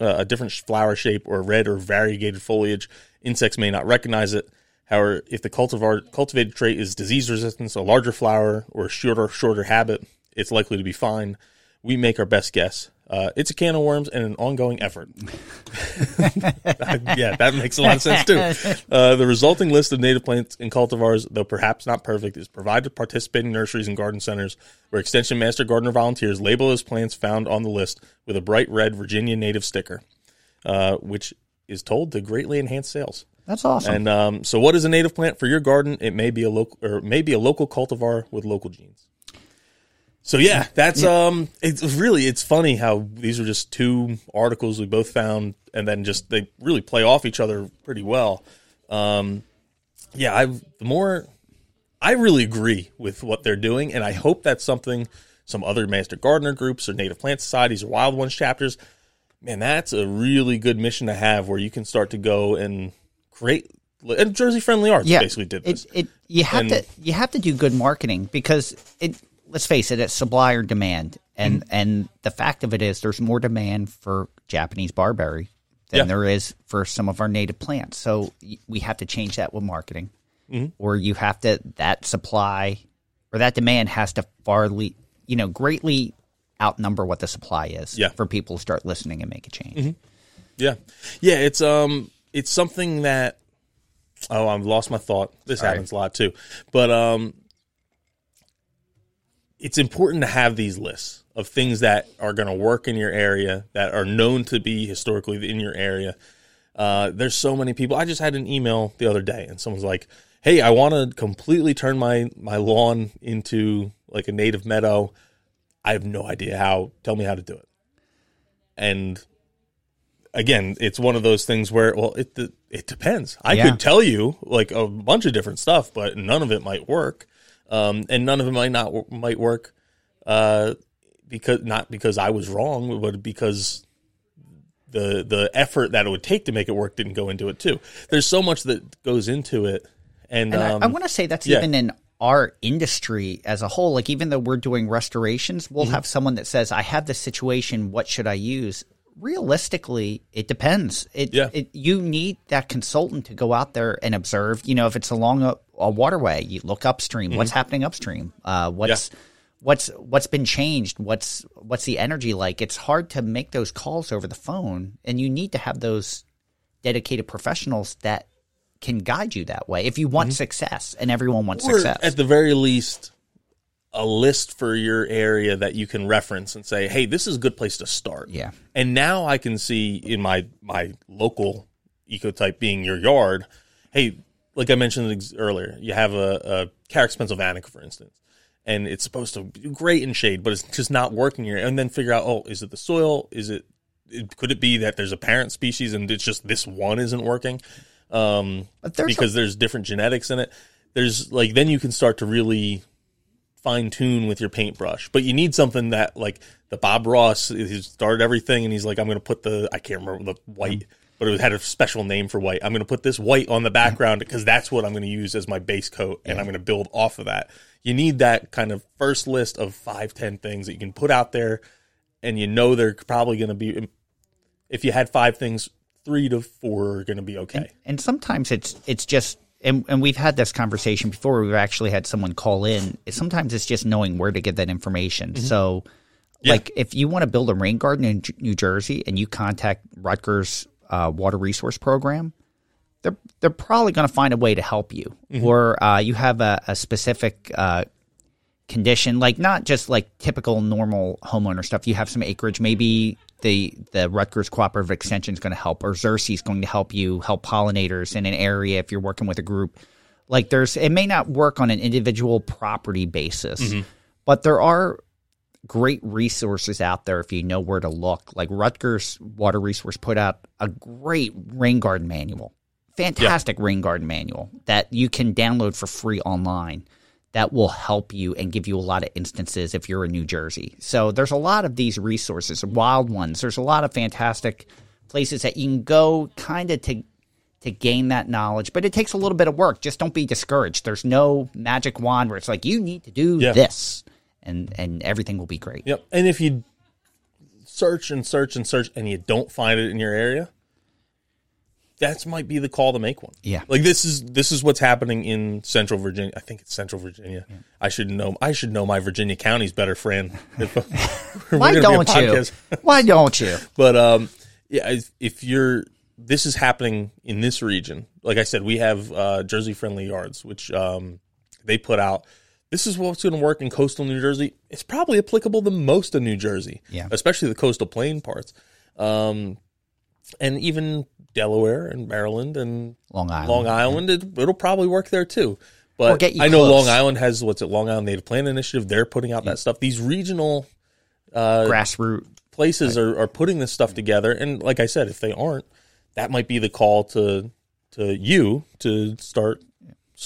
uh, a different flower shape, or red or variegated foliage, insects may not recognize it. However, if the cultivar cultivated trait is disease resistance, a larger flower, or a shorter shorter habit, it's likely to be fine. We make our best guess. Uh, it's a can of worms and an ongoing effort. yeah, that makes a lot of sense too. Uh, the resulting list of native plants and cultivars, though perhaps not perfect, is provided to participating nurseries and garden centers where Extension Master Gardener volunteers label those plants found on the list with a bright red Virginia native sticker, uh, which is told to greatly enhance sales. That's awesome. And um, so, what is a native plant for your garden? It may be a local or it may be a local cultivar with local genes. So yeah, that's um, it's really it's funny how these are just two articles we both found, and then just they really play off each other pretty well. Um, yeah, I the more I really agree with what they're doing, and I hope that's something some other master gardener groups or native plant societies or wild ones chapters. Man, that's a really good mission to have, where you can start to go and create. And Jersey Friendly Yards yeah, basically did this. It, it you have And- to you have to do good marketing because it. Let's face it, it's supply or demand, and Mm-hmm. and the fact of it is, there's more demand for Japanese barberry than Yeah. there is for some of our native plants. So we have to change that with marketing, Mm-hmm. or you have to that supply or that demand has to farly, you know, greatly outnumber what the supply is Yeah. for people to start listening and make a change. Yeah, yeah. It's um, it's something that. Oh, I've lost my thought. This happens a lot too, but um, it's important to have these lists of things that are going to work in your area that are known to be historically in your area. Uh, there's so many people. I just had an email the other day, and someone's like, "Hey, I want to completely turn my my lawn into like a native meadow. I have no idea how. Tell me how to do it." And again, it's one of those things where, well, it it depends. I Yeah. could tell you like a bunch of different stuff, but none of it might work, um, and none of it might not might work uh, because not because I was wrong, but because the the effort that it would take to make it work didn't go into it too. There's so much that goes into it, and, And um, I, I want to say that's yeah. even in our industry as a whole. Like even though we're doing restorations, we'll Mm-hmm. have someone that says, "I have this situation. What should I use?" Realistically, it depends. It, Yeah. it you need that consultant to go out there and observe. You know, if it's along a, a waterway, you look upstream. What's happening upstream? Uh, what's what's what's been changed? What's what's the energy like? It's hard to make those calls over the phone, and you need to have those dedicated professionals that can guide you that way if you want success and everyone wants Mm-hmm. or success at the very least a list for your area that you can reference and say hey this is a good place to start Yeah. and now i can see in my my local ecotype being your yard hey like i mentioned earlier you have a, a carex pensylvanica for instance and it's supposed to be great in shade but it's just not working here and then figure out oh is it the soil is it it- could it be that there's a parent species and it's just this one isn't working um, there's because there's different genetics in it. There's like then you can start to really fine tune with your paintbrush, but you need something that like the Bob Ross he started everything and he's like I'm going to put the I can't remember the white, but it had a special name for white. I'm going to put this white on the background mm-hmm. because that's what I'm going to use as my base coat, and I'm going to build off of that. You need that kind of first list of five ten things that you can put out there, and you know they're probably going to be. If you had five things, three to four are going to be okay. and sometimes it's it's just and, and we've had this conversation before we've actually had someone call in. Sometimes it's just knowing where to get that information. So Yeah. like if you want to build a rain garden in J- new jersey and you contact rutgers uh, water resource program they're they're probably going to find a way to help you. Or uh, you have a, a specific uh, condition like not just like typical normal homeowner stuff you have some acreage maybe the the Rutgers Cooperative Extension is going to help or Xerces is going to help you help pollinators in an area if you're working with a group Like there's it may not work on an individual property basis, Mm-hmm. but there are great resources out there if you know where to look. Like Rutgers Water Resource put out a great rain garden manual. Fantastic rain garden manual that you can download for free online that will help you and give you a lot of instances if you're in New Jersey. So there's a lot of these resources, wild ones. There's a lot of fantastic places that you can go kind of to to gain that knowledge, but it takes a little bit of work. Just don't be discouraged. There's no magic wand where it's like you need to do Yeah. this and and everything will be great. Yep. And if you search and search and search and you don't find it in your area, that might be the call to make one. Yeah. Like this is this is what's happening in Central Virginia. I think it's Central Virginia. I should know I should know my Virginia counties better, friend. Why gonna be a don't you? Why don't you? But um, yeah, if, if you're this is happening in this region, like I said, we have uh, Jersey friendly yards, which um, they put out. This is what's going to work in coastal New Jersey. It's probably applicable to most of New Jersey, Yeah. especially the coastal plain parts, um, and even Delaware and Maryland and Long Island. Long Island. It, it'll probably work there too. But get you I know close. Long Island has what's it? Long Island Native Plant Initiative. They're putting out that stuff. These regional uh, grassroots places are, are putting this stuff together and like i said if they aren't that might be the call to to you to start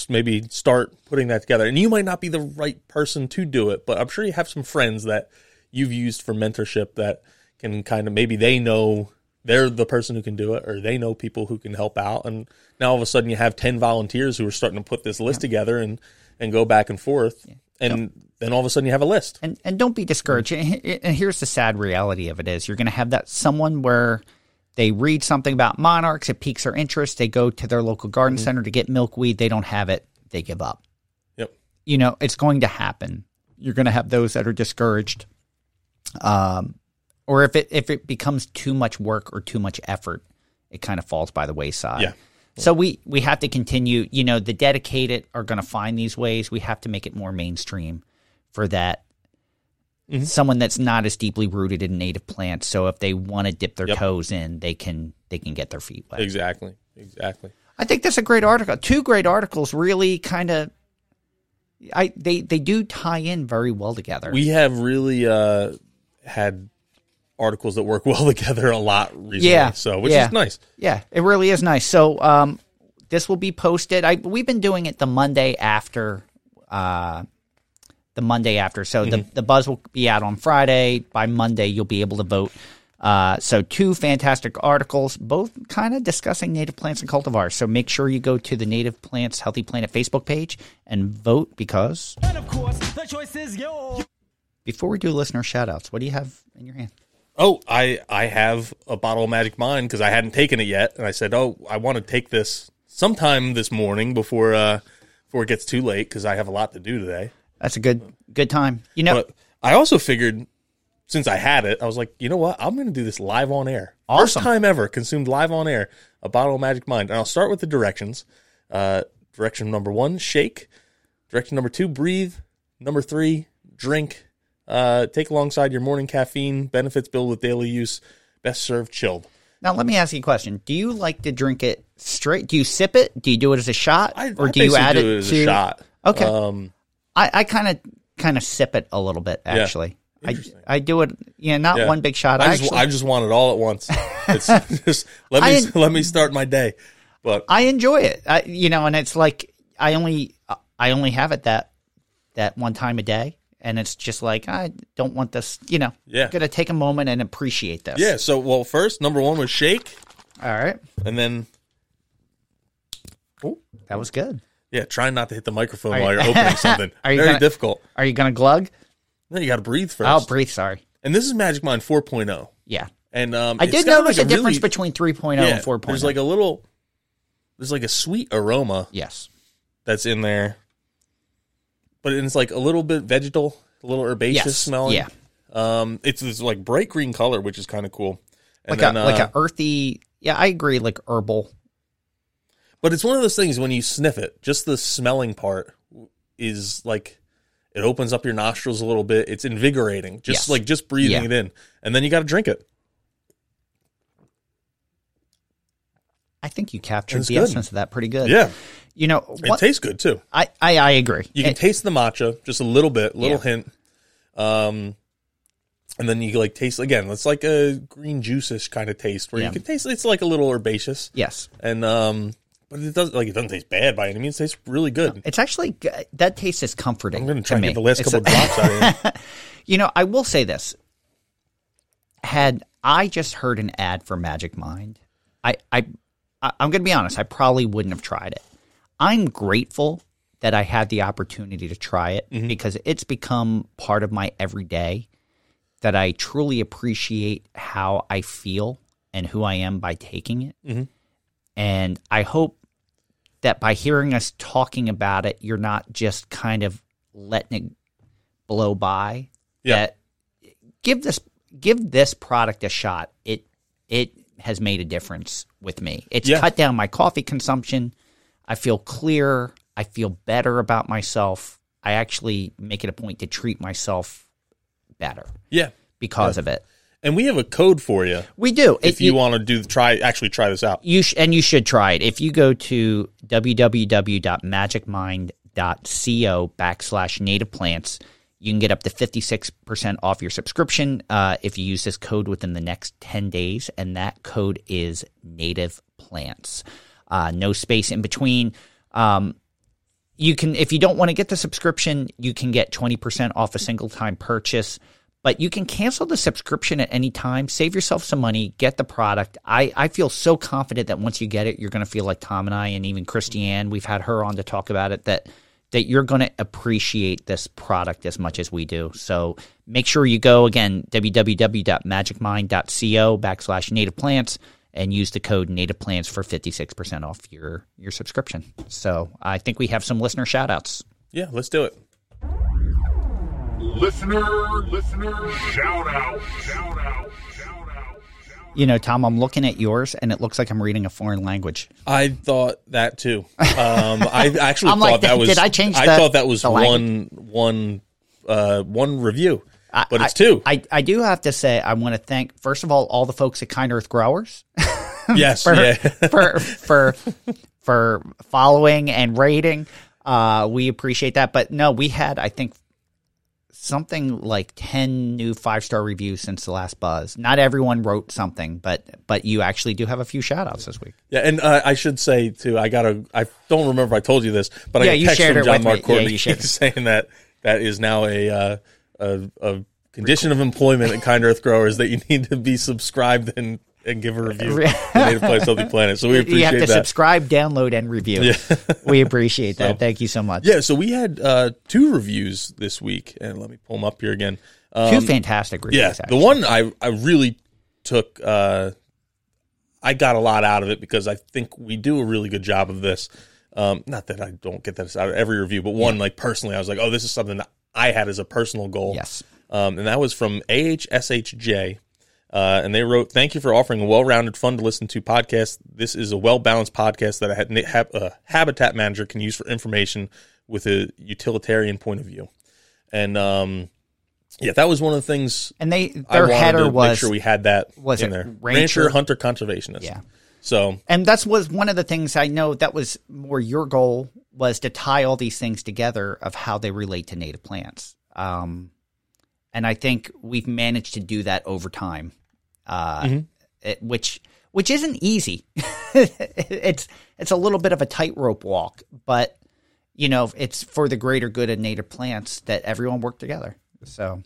maybe start putting that together and you might not be the right person to do it but i'm sure you have some friends that you've used for mentorship that can kind of maybe they know they're the person who can do it or they know people who can help out and now all of a sudden you have 10 volunteers who are starting to put this list together and and go back and forth and then all of a sudden you have a list and and don't be discouraged. And and here's the sad reality of it: is you're going to have that someone where they read something about monarchs, it piques their interest. They go to their local garden Mm-hmm. center to get milkweed. They don't have it. They give up. yep You know, it's going to happen. You're going to have those that are discouraged. Um, or if it if it becomes too much work or too much effort, it kind of falls by the wayside. Yeah. So we we have to continue. You know, the dedicated are going to find these ways. We have to make it more mainstream for that. Mm-hmm. Someone that's not as deeply rooted in native plants. So if they want to dip their Yep. toes in, they can they can get their feet wet. exactly exactly I think that's a great article. Two great articles, really kind of. I they they do tie in very well together. we have really uh, had articles that work well together a lot recently. Yeah, So, which yeah. is nice. Yeah, it really is nice. So um, this will be posted. I we've been doing it the Monday after. Uh, the Monday after. So the the buzz will be out on Friday. By Monday, you'll be able to vote. Uh, so two fantastic articles, both kind of discussing native plants and cultivars. So make sure you go to the Native Plants Healthy Planet Facebook page and vote because And of course, the choice is yours. before we do listener shout outs, what do you have in your hand? Oh, I I have a bottle of Magic Mind because I hadn't taken it yet, and I said, oh, I want to take this sometime this morning before uh before it gets too late because I have a lot to do today. That's a good good time. You know, But I also figured since I had it, I was like, you know what? I'm going to do this live on air. First time ever consumed live on air a bottle of Magic Mind. And I'll start with the directions. Uh, direction number one, shake. Direction number two, breathe. Number three, drink. Uh, take alongside your morning caffeine. Benefits build with daily use. Best served chilled. Now, let me ask you a question. Do you like to drink it straight? Do you sip it? Do you do it as a shot, I, or I do you add do it, as to? a shot. Okay, Um, I, I kind of kind of sip it a little bit actually. I I do it. Yeah, not yeah. one big shot. I, I just, actually I just want it all at once. It's just let me en- let me start my day. But I enjoy it. I, you know, and it's like I only I only have it that that one time a day, and it's just like I don't want this. You know, Yeah. gonna take a moment and appreciate this. yeah, so well, first number one was shake, All right. and then oh, That was good. Yeah, trying not to hit the microphone you- while you're opening something. Are you Very gonna- difficult. Are you gonna glug? No, you got to breathe first. Oh, breathe. Sorry. and this is Magic Mind 4.0. Yeah. And um, I did notice like a difference really- between 3.0 yeah, and 4.0. There's like a little, there's like a sweet aroma yes. that's in there, but it's like a little bit vegetal, a little herbaceous Yes. smelling. Yeah. Um, it's this like bright green color, which is kind of cool. And Like then, a like uh, a earthy. Yeah, I agree. Like herbal. But it's one of those things when you sniff it, just the smelling part is like it opens up your nostrils a little bit. It's invigorating, just Yes. like just breathing Yeah. it in, and then you got to drink it. I think you captured the good. essence of that pretty good. Yeah, You know, It tastes good too. I, I I agree. You can It- taste the matcha just a little bit, little Yeah. hint. Um, and then you like taste again. It's like a green juice-ish kind of taste where Yeah. you can taste. It's like a little herbaceous, yes, and um, but it doesn't like it doesn't taste bad by any means. It tastes really good. it's actually that taste is comforting. I'm gonna try to and me. get the last It's couple a- drops out of it. You know, I will say this. Had I just heard an ad for Magic Mind, I, I, I I'm going to be honest. I probably wouldn't have tried it. I'm grateful that I had the opportunity to try it mm-hmm. because it's become part of my everyday. That I truly appreciate how I feel and who I am by taking it, mm-hmm. and I hope that by hearing us talking about it, you're not just kind of letting it blow by Yeah. that give this give this product a shot. It it has made a difference with me. It's Yeah. cut down my coffee consumption. I feel clear. I feel better about myself. I actually make it a point to treat myself better Yeah, because of it. and we have a code for you We do. if It- you want to do try actually try this out. you sh- and you should try it. If you go to www.magicmind.co backslash native plants, you can get up to 56% off your subscription uh, if you use this code within the next 10 days. And that code is native plants. Uh, no space in between. Um, you can if you don't want to get the subscription you can get 20% off a single time purchase but you can cancel the subscription at any time save yourself some money get the product i, I feel so confident that once you get it you're going to feel like tom and i and even christiane we've had her on to talk about it that that you're going to appreciate this product as much as we do so make sure you go again www.magicmind.co backslash native plants and use the code native plans for 56% off your your subscription so i think we have some listener shout outs Yeah, let's do it. Listener, listener, shout out, shout out, shout out. you know tom i'm looking at yours and it looks like i'm reading a foreign language I thought that too. Um, I actually I'm thought like, that was. did I change I the- thought that was the one one uh, one review, but it's two. I, I do have to say i want to thank first of all all the folks at kind earth growers yes, for, yeah. for for for following and rating. Uh, we appreciate that. But no, we had I think something like ten new five star reviews since the last buzz. Not everyone wrote something, but but you actually do have a few shout outs this week. Yeah, and uh, I should say too. I got a. I don't remember if I told you this, but I Yeah, got a you text shared from it John with me. Mark Yeah, Courtney you saying that that is now a uh, a, a condition of employment at Kind Earth Growers that you need to be subscribed and and give a review. to Native Plants Healthy Planet. So we appreciate you have to that. subscribe, download, and review. we appreciate that. Thank you so much. Yeah, so we had uh, two reviews this week, and let me pull them up here again. Um, Two fantastic reviews. Yeah, actually. the one I I really took uh I got a lot out of it because I think we do a really good job of this. Um not that I don't get that out of every review, but one like personally I was like, "Oh, this is something that I had as a personal goal." Yes. Um and that was from AHSHJ. Uh, and they wrote, "Thank you for offering a well-rounded, fun to listen to podcast. This is a well-balanced podcast that a ha- hab- uh, habitat manager can use for information with a utilitarian point of view." And um, yeah, that was one of the things And they their header to make was sure we had that was in there. Rancher? hunter conservationist. Yeah. So and that's was one of the things I know that was more your goal was to tie all these things together of how they relate to native plants. Um, and I think we've managed to do that over time, uh, Mm-hmm. it, which which isn't easy. it's it's a little bit of a tightrope walk, but you know it's for the greater good of native plants that everyone work together. So,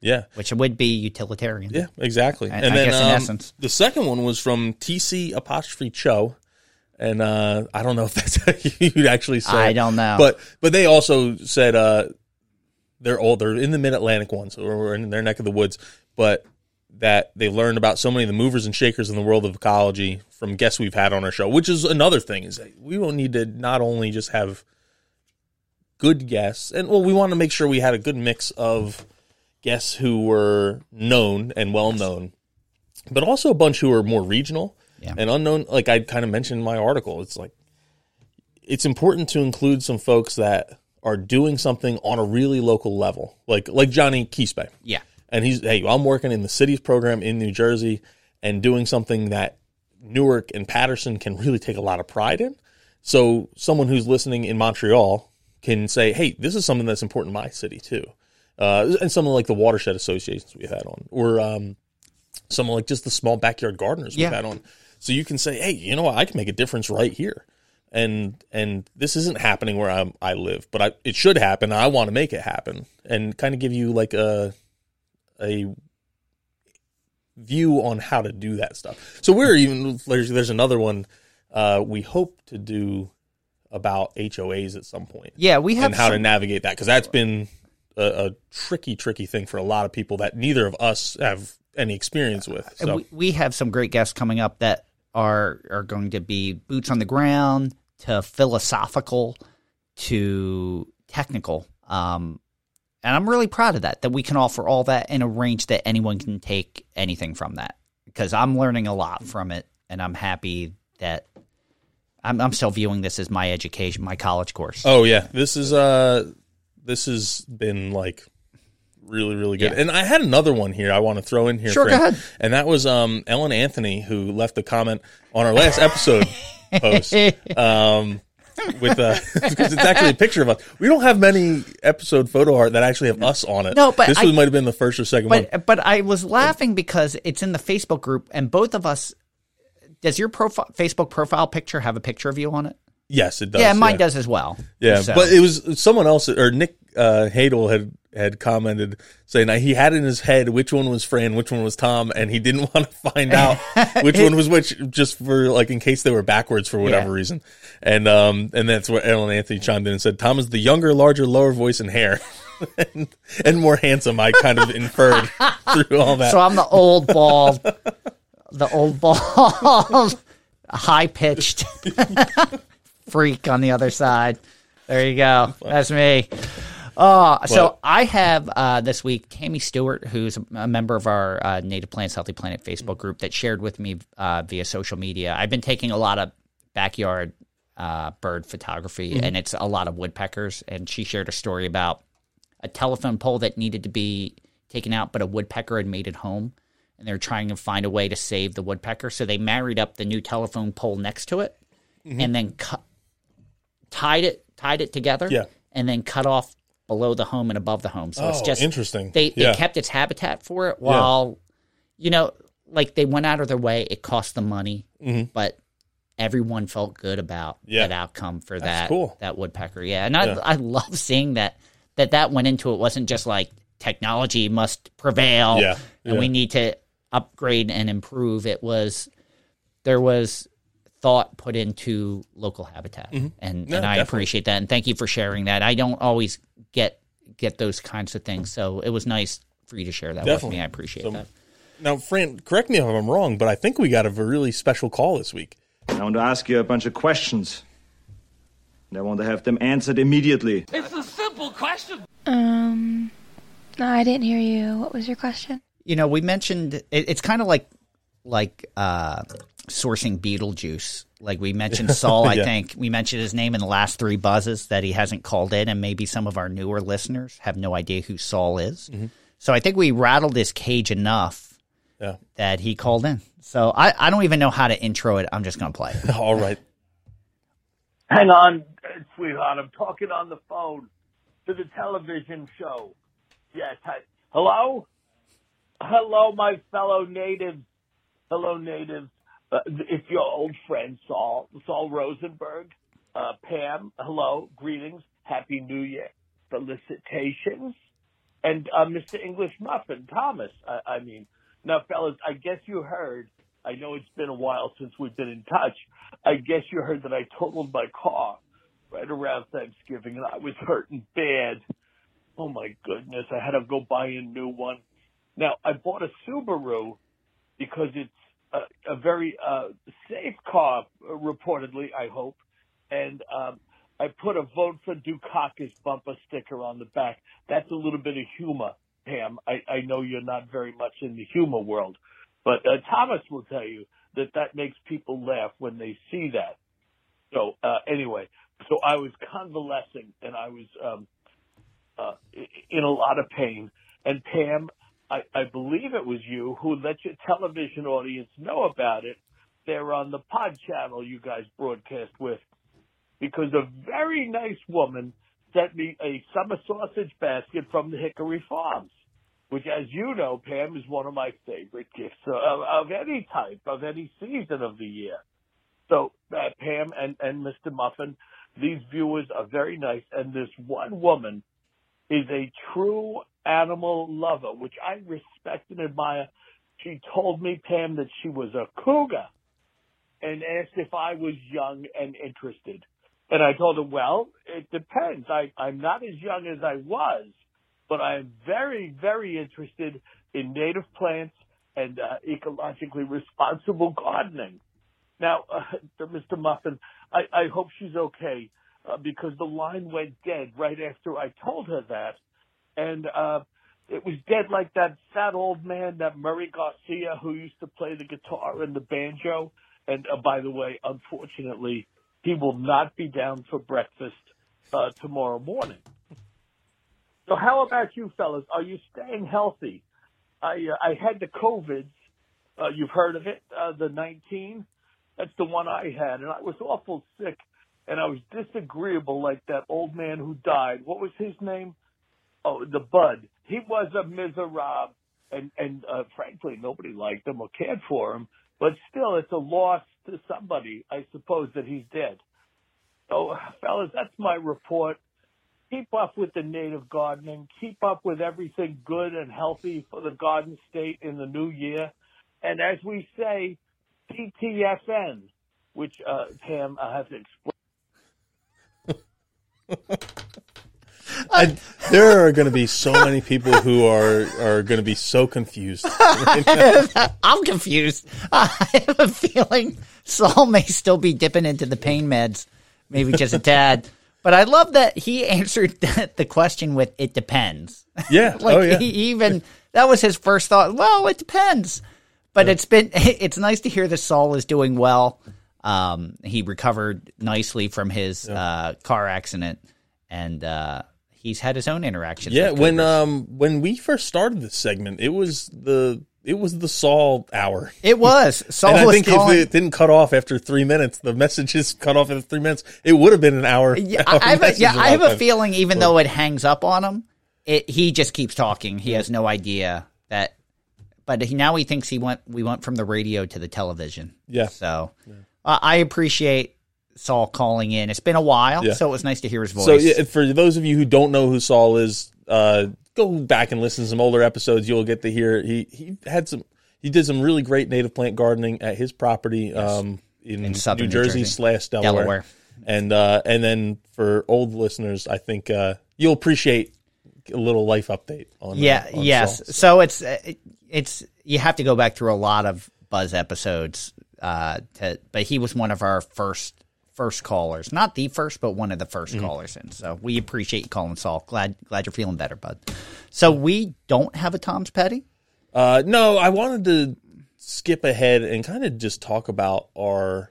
yeah, which would be utilitarian. yeah, exactly. And I then um, essence. the second one was from TC apostrophe Cho, and uh, I don't know if that's how you'd actually say. I don't know. but but they also said uh, they're all they're in the Mid Atlantic one, so we're in their neck of the woods, but. That they learned about so many of the movers and shakers in the world of ecology from guests we've had on our show, which is another thing. Is that we will need to not only just have good guests, and well, we want to make sure we had a good mix of guests who were known and well known, but also a bunch who are more regional Yeah. and unknown. Like I kind of mentioned in my article, it's like it's important to include some folks that are doing something on a really local level, like like Johnny Keespe. Yeah. And he's hey, I'm working in the cities program in New Jersey and doing something that Newark and Paterson can really take a lot of pride in. So someone who's listening in Montreal can say, "Hey, this is something that's important in my city too," uh, and something like the watershed associations we've had on, or um, someone like just the small backyard gardeners we've Yeah. had on. So you can say, "Hey, you know what? I can make a difference right here." And and this isn't happening where I'm, I live, but I, it should happen. I want to make it happen, and kind of give you like a a view on how to do that stuff. So we're even there's there's another one uh, we hope to do about HOAs at some point Yeah, we have and how to navigate that because that's been a, a tricky, tricky thing for a lot of people that neither of us have any experience with. So we, we have some great guests coming up that are are going to be boots on the ground to philosophical to technical. Um, and I'm really proud of that that we can offer all that in a range that anyone can take anything from that because I'm learning a lot from it, and I'm happy that I'm, I'm still viewing this as my education, my college course. oh yeah, this is uh this has been like really really good. Yeah. And I had another one here I want to throw in here. Sure, go ahead. And that was um Ellen Anthony who left a comment on our last episode post. Um with uh because it's actually a picture of us. We don't have many episode photo art that actually have us on it. No, but this I- one might have been the first or second one. But but I was laughing because it's in the Facebook group, and both of us. Does your profile Facebook profile picture have a picture of you on it? Yes, it does. yeah, mine does as well. Yeah, So- but it was someone else or Nick uh, Hadel had had commented saying that he had in his head which one was Fran, which one was Tom, and he didn't want to find out which one was which, just for like in case they were backwards for whatever Yeah. reason. And um and that's where Ellen Anthony chimed in and said Tom is the younger, larger, lower voice and hair. and, and more handsome, I kind of inferred through all that. So I'm the old bald, the old bald, high pitched freak on the other side. There you go. That's me. Uh, so I have uh, this week Tammy Stewart, who's a member of our uh, Native Plants Healthy Planet Facebook group, that shared with me uh, via social media. I've been taking a lot of backyard uh, bird photography, and it's a lot of woodpeckers. And she shared a story about a telephone pole that needed to be taken out, but a woodpecker had made it home, and they were trying to find a way to save the woodpecker. So they married up the new telephone pole next to it, and then cut, tied it tied it together, Yeah. and then cut off below the home and above the home. So it's Oh, just interesting. They they kept its habitat for it while, you know, like they went out of their way. It cost them money, but everyone felt good about Mm-hmm. Yeah. that outcome for that cool. that woodpecker. Yeah, and I Yeah. I love seeing that that that went into it. wasn't just like technology must prevail, Yeah, and yeah. we need to upgrade and improve. It was there was thought put into local habitat, and No, and I definitely. appreciate that. And thank you for sharing that. I don't always get get those kinds of things, so it was nice for you to share that with Definitely. me. I appreciate So- that. now, Fran, correct me if I'm wrong, but I think we got a really special call this week. I want to ask you a bunch of questions. And I want to have them answered immediately. It's a simple question. Um, no, I didn't hear you. What was your question? You know, we mentioned it, it's kind of like like uh, sourcing Beetlejuice. Like we mentioned Saul, I think we mentioned his name in the last three buzzes that he hasn't called in, and maybe some of our newer listeners have no idea who Saul is. Mm-hmm. So I think we rattled his cage enough Yeah. that he called in. So I, I don't even know how to intro it. I'm just gonna play. it. All right. Hang on, sweetheart. I'm talking on the phone to the television show. Yes. Hi. Hello? Hello, my fellow natives. Hello, natives. Uh, it's your old friend, Saul, Saul Rosenberg. Uh, Pam, hello. Greetings. Happy New Year. Felicitations. And uh, Mr. English Muffin, Thomas. I, I mean, now, fellas, I guess you heard. I know it's been a while since we've been in touch. I guess you heard that I totaled my car right around Thanksgiving, and I was hurting bad. Oh my goodness, I had to go buy a new one. Now, I bought a Subaru because it's a, very uh, safe car, reportedly, I hope. And um, I put a vote for Dukakis bumper sticker on the back. That's a little bit of humor, Pam. I, I know you're not very much in the humor world, but uh, Thomas will tell you that that makes people laugh when they see that. So uh, anyway, so I was convalescing and I was um, uh, in a lot of pain. And Pam, I, I believe it was you who let your television audience know about it. They're on the pod channel you guys broadcast with. because a very nice woman sent me a summer sausage basket from the Hickory Farms, which, as you know, Pam, is one of my favorite gifts of, of any type, of any season of the year. So, uh, Pam and, and Mr. Muffin, these viewers are very nice, and this one woman is a true animal lover, which I respect and admire. She told me, Pam, that she was a cougar and asked if I was young and interested. And I told her, well, it depends. I, I'm not as young as I was, but I'm very, very interested in native plants and uh, ecologically responsible gardening. Now, uh, Mr. Muffin, I, I hope she's okay uh, because the line went dead right after I told her that. And uh, it was dead like that fat old man, that Murray Garcia, who used to play the guitar and the banjo. And uh, by the way, unfortunately, he will not be down for breakfast uh, tomorrow morning. So how about you fellas? Are you staying healthy? I uh, I had the COVID. Uh, you've heard of it, uh, the 19. That's the one I had, and I was awful sick, and I was disagreeable like that old man who died. What was his name? Oh, the Bud. He was a miserable, and and uh, frankly, nobody liked him or cared for him. But still, it's a loss to somebody, I suppose, that he's dead. So, fellas, that's my report. Keep up with the native gardening. Keep up with everything good and healthy for the Garden State in the new year. And as we say, PTFN, which, uh, Pam, I have to explain. I, there are going to be so many people who are are going to be so confused. I'm confused. I have a feeling Saul may still be dipping into the pain meds, maybe just a tad. But I love that he answered the question with "it depends." Yeah. like oh yeah. he even that was his first thought. Well, it depends. But it's been it's nice to hear that Saul is doing well. Um, he recovered nicely from his uh, car accident, and uh, he's had his own interactions. yeah. When um when we first started this segment, it was the it was the Saul hour. it was Saul I was think calling. if it didn't cut off after three minutes, the messages cut off after three minutes, it would have been an hour. Yeah, hour I have a, yeah, I have a feeling even though it hangs up on him, it, he just keeps talking. He has no idea that, but he, now he thinks he went. We went from the radio to the television. Yeah. So uh, I appreciate Saul calling in. It's been a while, Yeah. so it was nice to hear his voice. So yeah, for those of you who don't know who Saul is, uh, go back and listen to some older episodes. You'll get to hear he he had some he did some really great native plant gardening at his property um, in, In New Jersey, Jersey. slash Delaware. Delaware. And uh, and then for old listeners, I think uh, you'll appreciate a little life update on yeah, uh, on yes. Saul. So it's uh, it, it's you have to go back through a lot of Buzz episodes. Uh, to but he was one of our first first callers, not the first, but one of the 1st Mm-hmm. callers. And so we appreciate you calling Saul. Glad glad you're feeling better, bud. So we don't have a Tom's Petty. Uh, no, I wanted to skip ahead and kind of just talk about our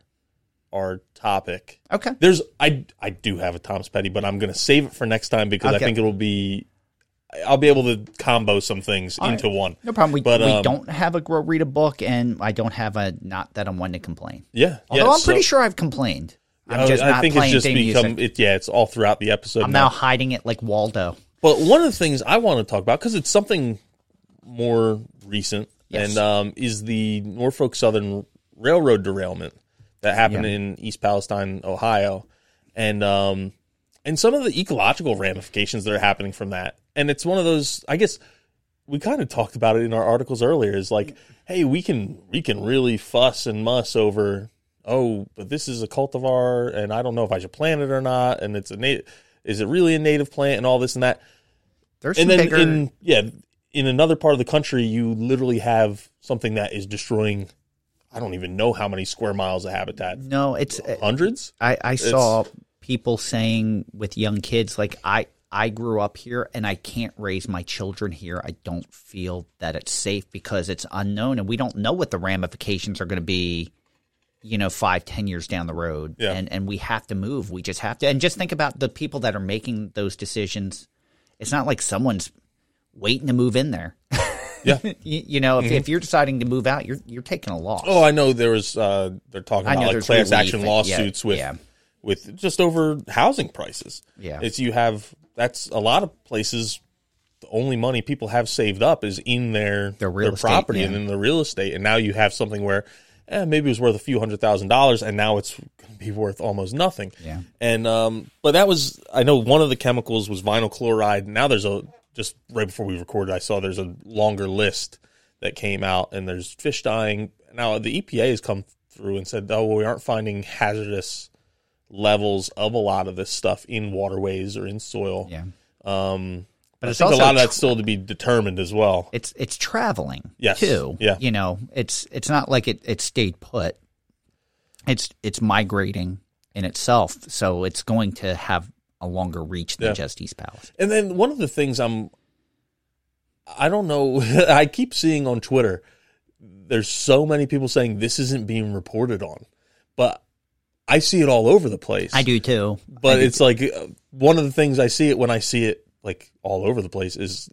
our topic. Okay. There's I I do have a Tom's Petty, but I'm going to save it for next time because I think it'll be I'll be able to combo some things right. into one. No problem. We, But, we um, don't have a grow read a book, and I don't have a not that I'm one to complain. Yeah, Although yeah, I'm pretty sure I've complained. I'm just I not think it's just become it. Yeah, it's all throughout the episode. I'm now hiding it like Waldo. But one of the things I want to talk about because it's something more recent, Yes. and um, is the Norfolk Southern Railroad derailment that happened Yeah. in East Palestine, Ohio, and um, and some of the ecological ramifications that are happening from that. And it's one of those, I guess, we kind of talked about it in our articles earlier. Is like, hey, we can we can really fuss and muss over. Oh, but this is a cultivar, and I don't know if I should plant it or not. And it's a native. Is it really a native plant? And all this and that There's and some then bigger. in yeah in another part of the country you literally have something that is destroying i don't even know how many square miles of habitat no, it's uh, hundreds I, I saw people saying with young kids like I I grew up here and I can't raise my children here. I don't feel that it's safe because it's unknown and we don't know what the ramifications are going to be. You know, five, ten years down the road, Yeah. and and we have to move. We just have to, and just think about the people that are making those decisions. It's not like someone's waiting to move in there. yeah you, you know, if, if you're deciding to move out, you're you're taking a loss. oh i know there was uh they're talking I about like class relief action lawsuits yeah, with yeah. with just over housing prices. Yeah. it's you have that's a lot of places. The only money people have saved up is in their Their real estate, property yeah. and in the real estate, and now you have something where. Eh, maybe it was worth a few hundred thousand dollars, and now it's going to be worth almost nothing. Yeah. And um, but that was I know one of the chemicals was vinyl chloride. Now there's a just right before we recorded, I saw there's a longer list that came out, and there's fish dying. Now the EPA has come through and said, oh, well, we aren't finding hazardous levels of a lot of this stuff in waterways or in soil. Yeah. Um, But I it's think a lot of that's tr- still to be determined as well. It's it's traveling Yes. too. Yeah. You know, it's it's not like it, it stayed put. It's it's migrating in itself, so it's going to have a longer reach than Yeah. just East Palace. And then one of the things I'm, I don't know, I keep seeing on Twitter, there's so many people saying this isn't being reported on, but I see it all over the place. I do too. but do it's like uh, one of the things I see it when I see it like all over the place is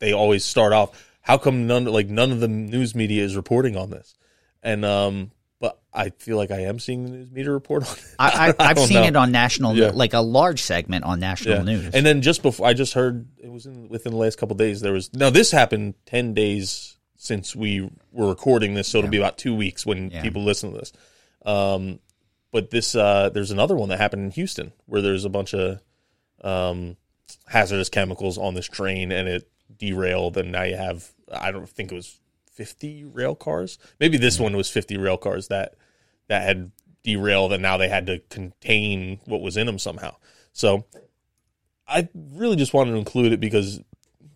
they always start off. How come none like none of the news media is reporting on this? And um, but I feel like I am seeing the news media report on it. I, I, I've don't seen know. it on national, Yeah. like a large segment on national Yeah. news. And then just before, I just heard it was in, within the last couple of days. There was now this happened ten days since we were recording this, so it'll be about two weeks when Yeah. people listen to this. Um, but this uh, there's another one that happened in Houston where there's a bunch of um, hazardous chemicals on this train and it derailed, and now you have I don't think it was 50 rail cars. Maybe this one was 50 rail cars that that had derailed, and now they had to contain what was in them somehow. So I really just wanted to include it because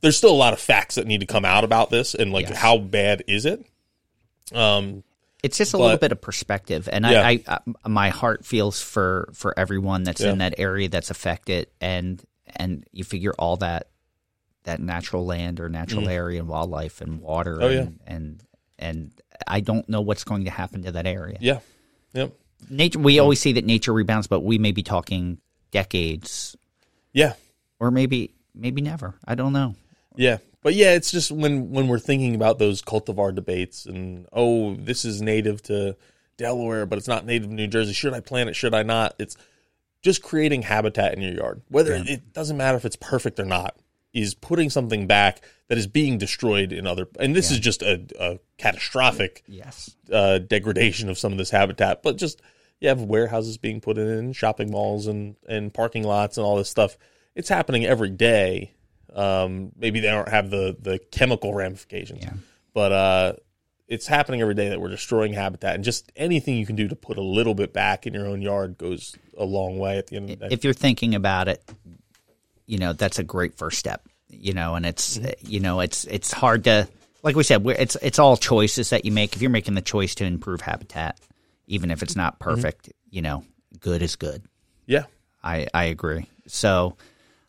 there's still a lot of facts that need to come out about this, and like Yes. how bad is it? Um, it's just a but- little bit of perspective, and Yeah. I, I, I, my heart feels for for everyone that's in that area that's affected, and and you figure all that that natural land or natural area and wildlife and water, Mm. Oh, yeah. and, and and I don't know what's going to happen to that area. yeah, yep, Nature, we always say that nature rebounds, but we may be talking decades, yeah. or maybe maybe never. I don't know. Yeah, but yeah, it's just when when we're thinking about those cultivar debates and oh, this is native to Delaware, but it's not native to New Jersey. Should I plant it? Should I not? It's just creating habitat in your yard. Whether it doesn't matter if it's perfect or not, is putting something back that is being destroyed in other. And this is just a, a catastrophic Yes. uh, degradation of some of this habitat, but just you have warehouses being put in, shopping malls, and and parking lots, and all this stuff. It's happening every day. Um, maybe they don't have the the chemical ramifications, Yeah. but uh, it's happening every day that we're destroying habitat, and just anything you can do to put a little bit back in your own yard goes a long way. At the end of the day, if you're thinking about it, you know that's a great first step. You know, and it's Mm-hmm. you know it's it's hard to like we said, we're, it's it's all choices that you make. If you're making the choice to improve habitat, even if it's not Mm-hmm. perfect, you know, good is good. yeah, I I agree. So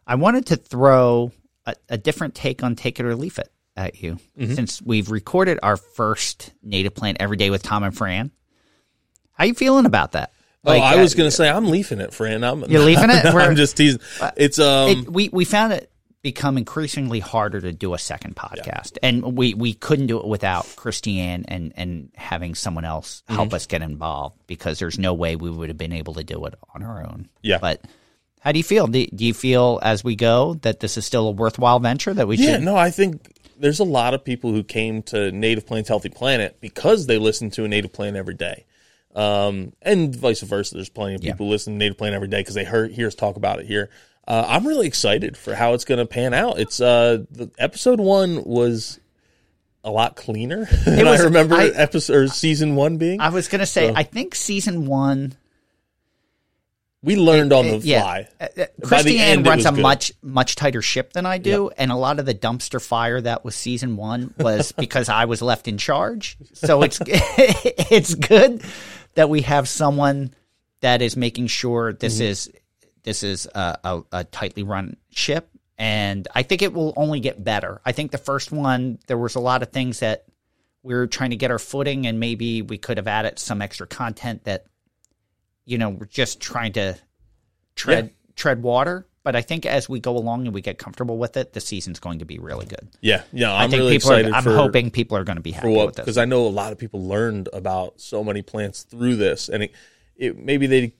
I wanted to throw a, a different take on take it or leave it at you Mm-hmm. since we've recorded our first native plant every day with Tom and Fran. How you feeling about that? oh, I uh, was gonna say I'm leaving it, Fran. I'm You're leaving it? We're- I'm just teasing. It's um, it, we we found it become increasingly harder to do a second podcast, and we we couldn't do it without Christiane and and having someone else Mm-hmm. help us get involved because there's no way we would have been able to do it on our own. Yeah. but. How do you feel? Do, do you feel as we go that this is still a worthwhile venture that we Yeah, should? no, I think there's a lot of people who came to Native Plants Healthy Planet because they listen to a native plant every day. Um, and vice versa. There's plenty of Yeah. people who listen to Native Plant every day because they heard, hear us talk about it here. Uh, I'm really excited for how it's going to pan out. It's uh, the episode one was a lot cleaner than was- I remember I- episode or season one being. I was going to say, I think season one. We learned on the yeah. fly. Uh, uh, Christiane runs a good. much much tighter ship than I do, and a lot of the dumpster fire that was season one was because I was left in charge. So it's it's good that we have someone that is making sure this Mm-hmm. is this is a, a, a tightly run ship, and I think it will only get better. I think the first one there was a lot of things that we were trying to get our footing, and maybe we could have added some extra content that you know we're just trying to tread Yeah. tread water. But I think as we go along and we get comfortable with it, the season's going to be really good. Yeah, yeah. i I'm think really people excited. are. I'm for, hoping people are going to be happy what with this. because I know a lot of people learned about so many plants through this, and it, it maybe they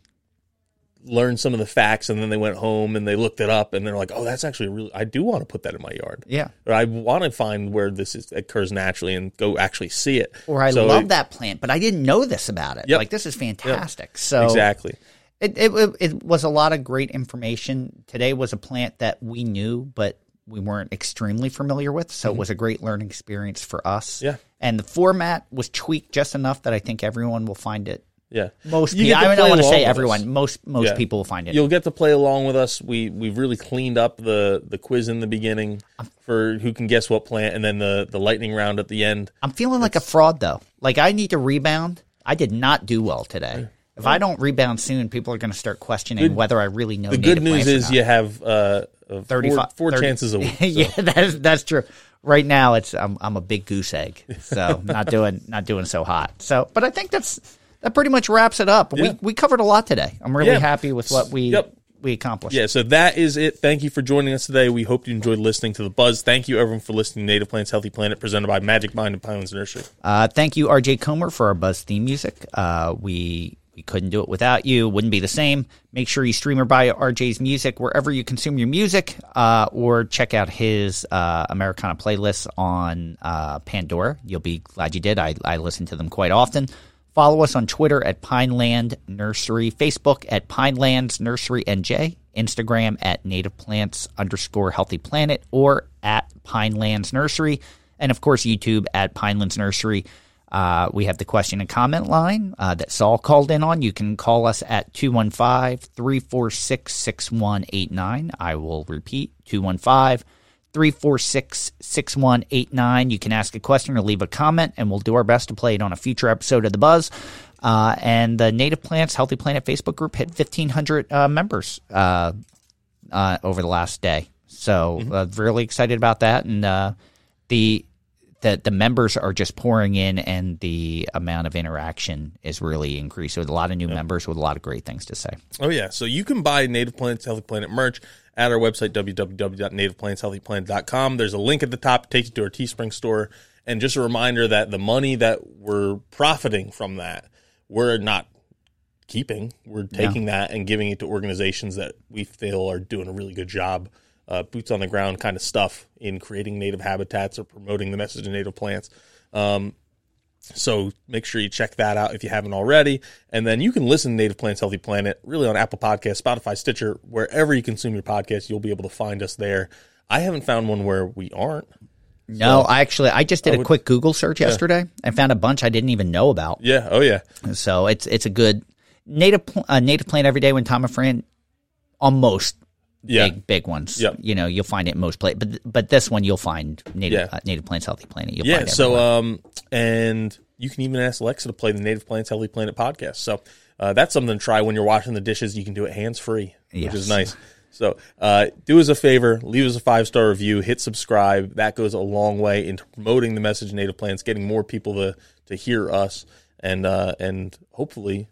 learned some of the facts and then they went home and they looked it up and they're like, oh, that's actually really, I do want to put that in my yard. Yeah. Or I want to find where this is, occurs naturally and go actually see it. Or I So love it- that plant, but I didn't know this about it. Yep. Like this is fantastic. So Exactly. It, it it was a lot of great information. Today was a plant that we knew, but we weren't extremely familiar with. So it was a great learning experience for us. Mm-hmm. Yeah. And the format was tweaked just enough that I think everyone will find it. Yeah. Most You people, I don't want to say everyone. Most most Yeah. people will find it. You'll get to play along with us. We we've really cleaned up the the quiz in the beginning for who can guess what plant, and then the the lightning round at the end. I'm feeling like a fraud though. Like I need to rebound. I did not do well today. If I don't rebound soon, people are going to start questioning whether I really know. The good news is you have uh, uh, 35 four, four 30 chances a week. so. yeah, that's that's true. Right now, it's I'm I'm a big goose egg, so not doing not doing so hot. So, but I think that's that pretty much wraps it up. Yeah. We we covered a lot today. I'm really Yeah. happy with what we Yep. we accomplished. Yeah, so that is it. Thank you for joining us today. We hope you enjoyed listening to the buzz. Thank you everyone for listening to Native Plants Healthy Planet presented by Magic Mind and Pinelands Nursery. Uh, thank you, RJ Comer, for our Buzz theme music. Uh, we we couldn't do it without you. Wouldn't be the same. Make sure you stream or buy RJ's music wherever you consume your music, uh, or check out his uh, Americana playlists on uh, Pandora. You'll be glad you did. I, I listen to them quite often. Follow us on Twitter at Pineland Nursery, Facebook at Pinelands Nursery NJ, Instagram at Native Plants underscore Healthy Planet, or at Pinelands Nursery, and of course YouTube at Pinelands Nursery. Uh, we have the question and comment line uh, that Saul called in on. You can call us at 215 346 6189. I will repeat 215 346 6189. You can ask a question or leave a comment, and we'll do our best to play it on a future episode of The Buzz. Uh, and the Native Plants Healthy Planet Facebook group hit 1,500 uh, members uh, uh, over the last day. So uh, really excited about that. And uh, the the the members are just pouring in, and the amount of interaction is really increased. With a lot of new members with a lot of great things to say. Oh yeah, so you can buy Native Plants Healthy Planet merch at our website www.nativeplantshealthyplanet.com. There's a link at the top takes you to our Teespring store, and just a reminder that the money that we're profiting from that, we're not keeping. We're taking that and giving it to organizations that we feel are doing a really good job, uh, boots on the ground kind of stuff in creating native habitats or promoting the message of native plants. Um, so make sure you check that out if you haven't already. And then you can listen to Native Plants Healthy Planet really on Apple Podcasts, Spotify, Stitcher, wherever you consume your podcast, you'll be able to find us there. I haven't found one where we aren't. No, I actually I just did a would- quick Google search yesterday and found a bunch I didn't even know about. Yeah. Oh yeah. So it's it's a good native uh, native plant every day when Tom and Fran on most Yeah. big big ones. Yep. You know, you'll find it most places, but but this one you'll find native Yeah. uh, native plants healthy planet. You'll Yeah. So, um, and you can even ask Alexa to play the Native Plants Healthy Planet podcast. So, uh, that's something to try when you're washing the dishes. You can do it hands free, which Yes. is nice. So, uh, do us a favor, leave us a five star review, hit subscribe. That goes a long way into promoting the message of Native Plants, getting more people to to hear us, and uh, and hopefully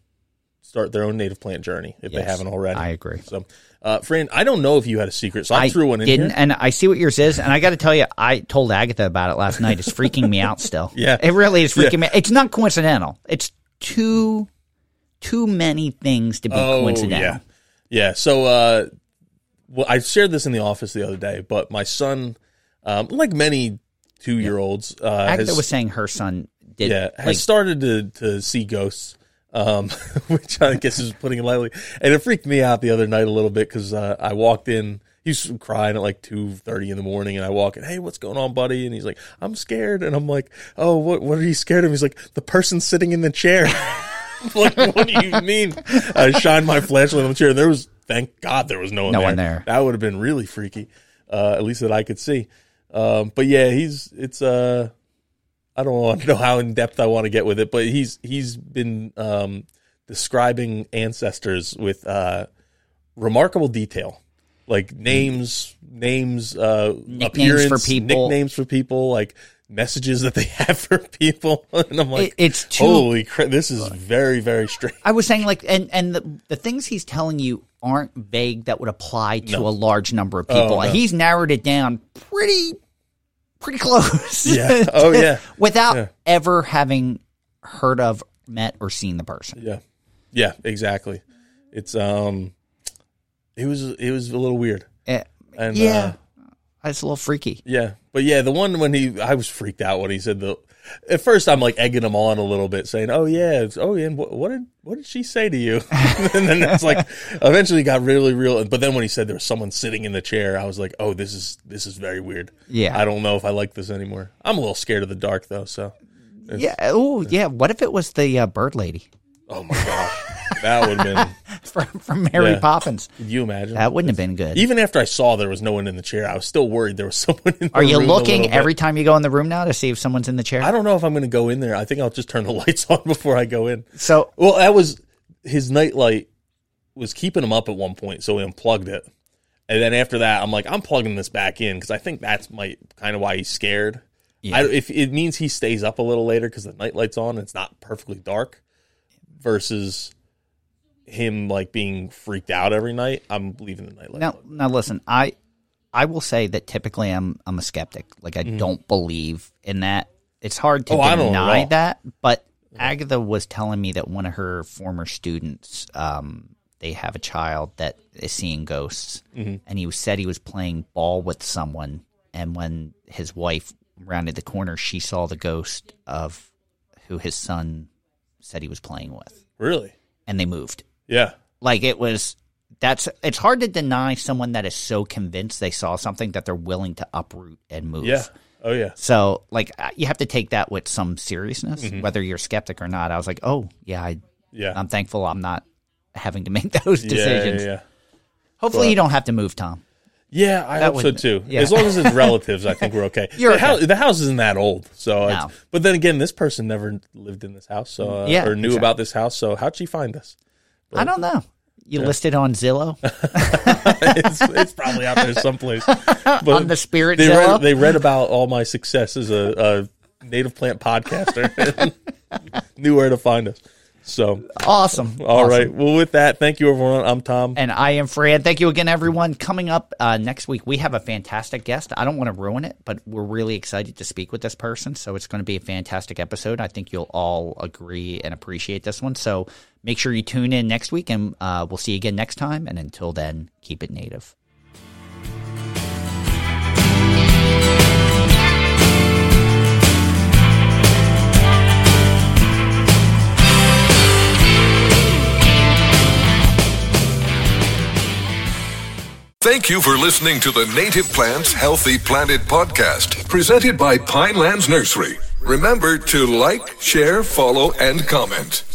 start their own native plant journey if they haven't already. I agree. So, uh, Fran, I don't know if you had a secret, so I, threw one in didn't, here. and I see what yours is, and I got to tell you, I told Agatha about it last night. It's freaking me out still. Yeah. it really is freaking Yeah. me. It's not coincidental. It's too too many things to be coincidental. Oh, Yeah, yeah. So, uh, well, I shared this in the office the other day, but my son, um, like many two year olds, uh, Agatha has, was saying her son did. yeah, has like, started to to see ghosts. Um, which I guess is putting it lightly, and it freaked me out the other night a little bit because uh, I walked in. He's crying at like two thirty in the morning, and I walk in. Hey, what's going on, buddy? And he's like, "I'm scared." And I'm like, "Oh, what? What are you scared of?" He's like, "The person sitting in the chair." Like, what do you mean? I shined my flashlight on the chair. And there was, thank God, there was no one No there. one there. That would have been really freaky. Uh, at least that I could see. Um, but yeah, he's it's uh, I don't want to know how in depth I want to get with it, but he's he's been um, describing ancestors with uh, remarkable detail, like names, names, uh, Nicknames for appearance, people. nicknames for people, like messages that they have for people, and I'm like, It- it's too- holy crap, this is very very strange. I was saying like, and and the the things he's telling you aren't vague that would apply to No. a large number of people. Oh, no. He's narrowed it down pretty pretty close. Yeah. Oh, yeah. Without Yeah. ever having heard of, met, or seen the person. Yeah. Yeah, exactly. It's um It was it was a little weird. Eh, And yeah, uh, it's a little freaky. yeah, but yeah, the one when he, I was freaked out when he said the. At first, I'm like egging him on a little bit, saying, "Oh yeah, it's, oh yeah, what, what did what did she say to you?" and then it's like, eventually, got really real. But then when he said there was someone sitting in the chair, I was like, "Oh, this is this is very weird." Yeah. I don't know if I like this anymore. I'm a little scared of the dark though, so Yeah. Oh, yeah. What if it was the uh, bird lady oh my gosh, that would have been. from, from Mary Yeah. Poppins? Could you imagine? That wouldn't have been good. Even after I saw there was no one in the chair, I was still worried there was someone in the Are you room a looking bit. every time you go in the room now to see if someone's in the chair? I don't know if I'm going to go in there. I think I'll just turn the lights on before I go in. So Well, that was his nightlight was keeping him up at one point, so he unplugged it. And then after that, I'm like, I'm plugging this back in because I think that's my kind of why he's scared. Yeah. I, if it means he stays up a little later because the nightlight's on, and it's not perfectly dark, versus him like being freaked out every night. I'm leaving the nightlight. now, now listen, I I will say that typically I'm I'm a skeptic. Like I don't believe in that. It's hard to Mm-hmm. Oh, I don't at deny that, but Agatha was telling me that one of her former students, um, they have a child that is seeing ghosts, Mm-hmm. and he said he was playing ball with someone, and when his wife rounded the corner, she saw the ghost of who his son said he was playing with, Really? and they moved. Yeah. Like it was that's it's hard to deny someone that is so convinced they saw something that they're willing to uproot and move. Yeah. Oh yeah. So like uh, you have to take that with some seriousness, Mm-hmm. whether you're skeptic or not. I was like, oh yeah, I, Yeah. I'm thankful I'm not having to make those decisions. yeah, yeah. Hopefully But- you don't have to move, Tom. Yeah, I That hope so too. yeah. As long as it's relatives, I think we're okay. The, okay. house, the house isn't that old, so. No. but then again, this person never lived in this house, so uh, Yeah, or knew exactly. about this house. So how'd she find us? I don't know. You listed on Zillow it's, it's probably out there someplace. But on the Spirit they Zillow. read, they read about all my success as a, a native plant podcaster, knew where to find us. So, awesome. all Awesome. right. Well, with that, thank you, everyone. I'm Tom. And I am Fran. Thank you again, everyone. Coming up uh, next week, we have a fantastic guest. I don't want to ruin it, but we're really excited to speak with this person. So it's going to be a fantastic episode. I think you'll all agree and appreciate this one. So make sure you tune in next week, and uh, we'll see you again next time. And until then, keep it native. Thank you for listening to the Native Plants Healthy Planet podcast, presented by Pinelands Nursery. Remember to like, share, follow, and comment.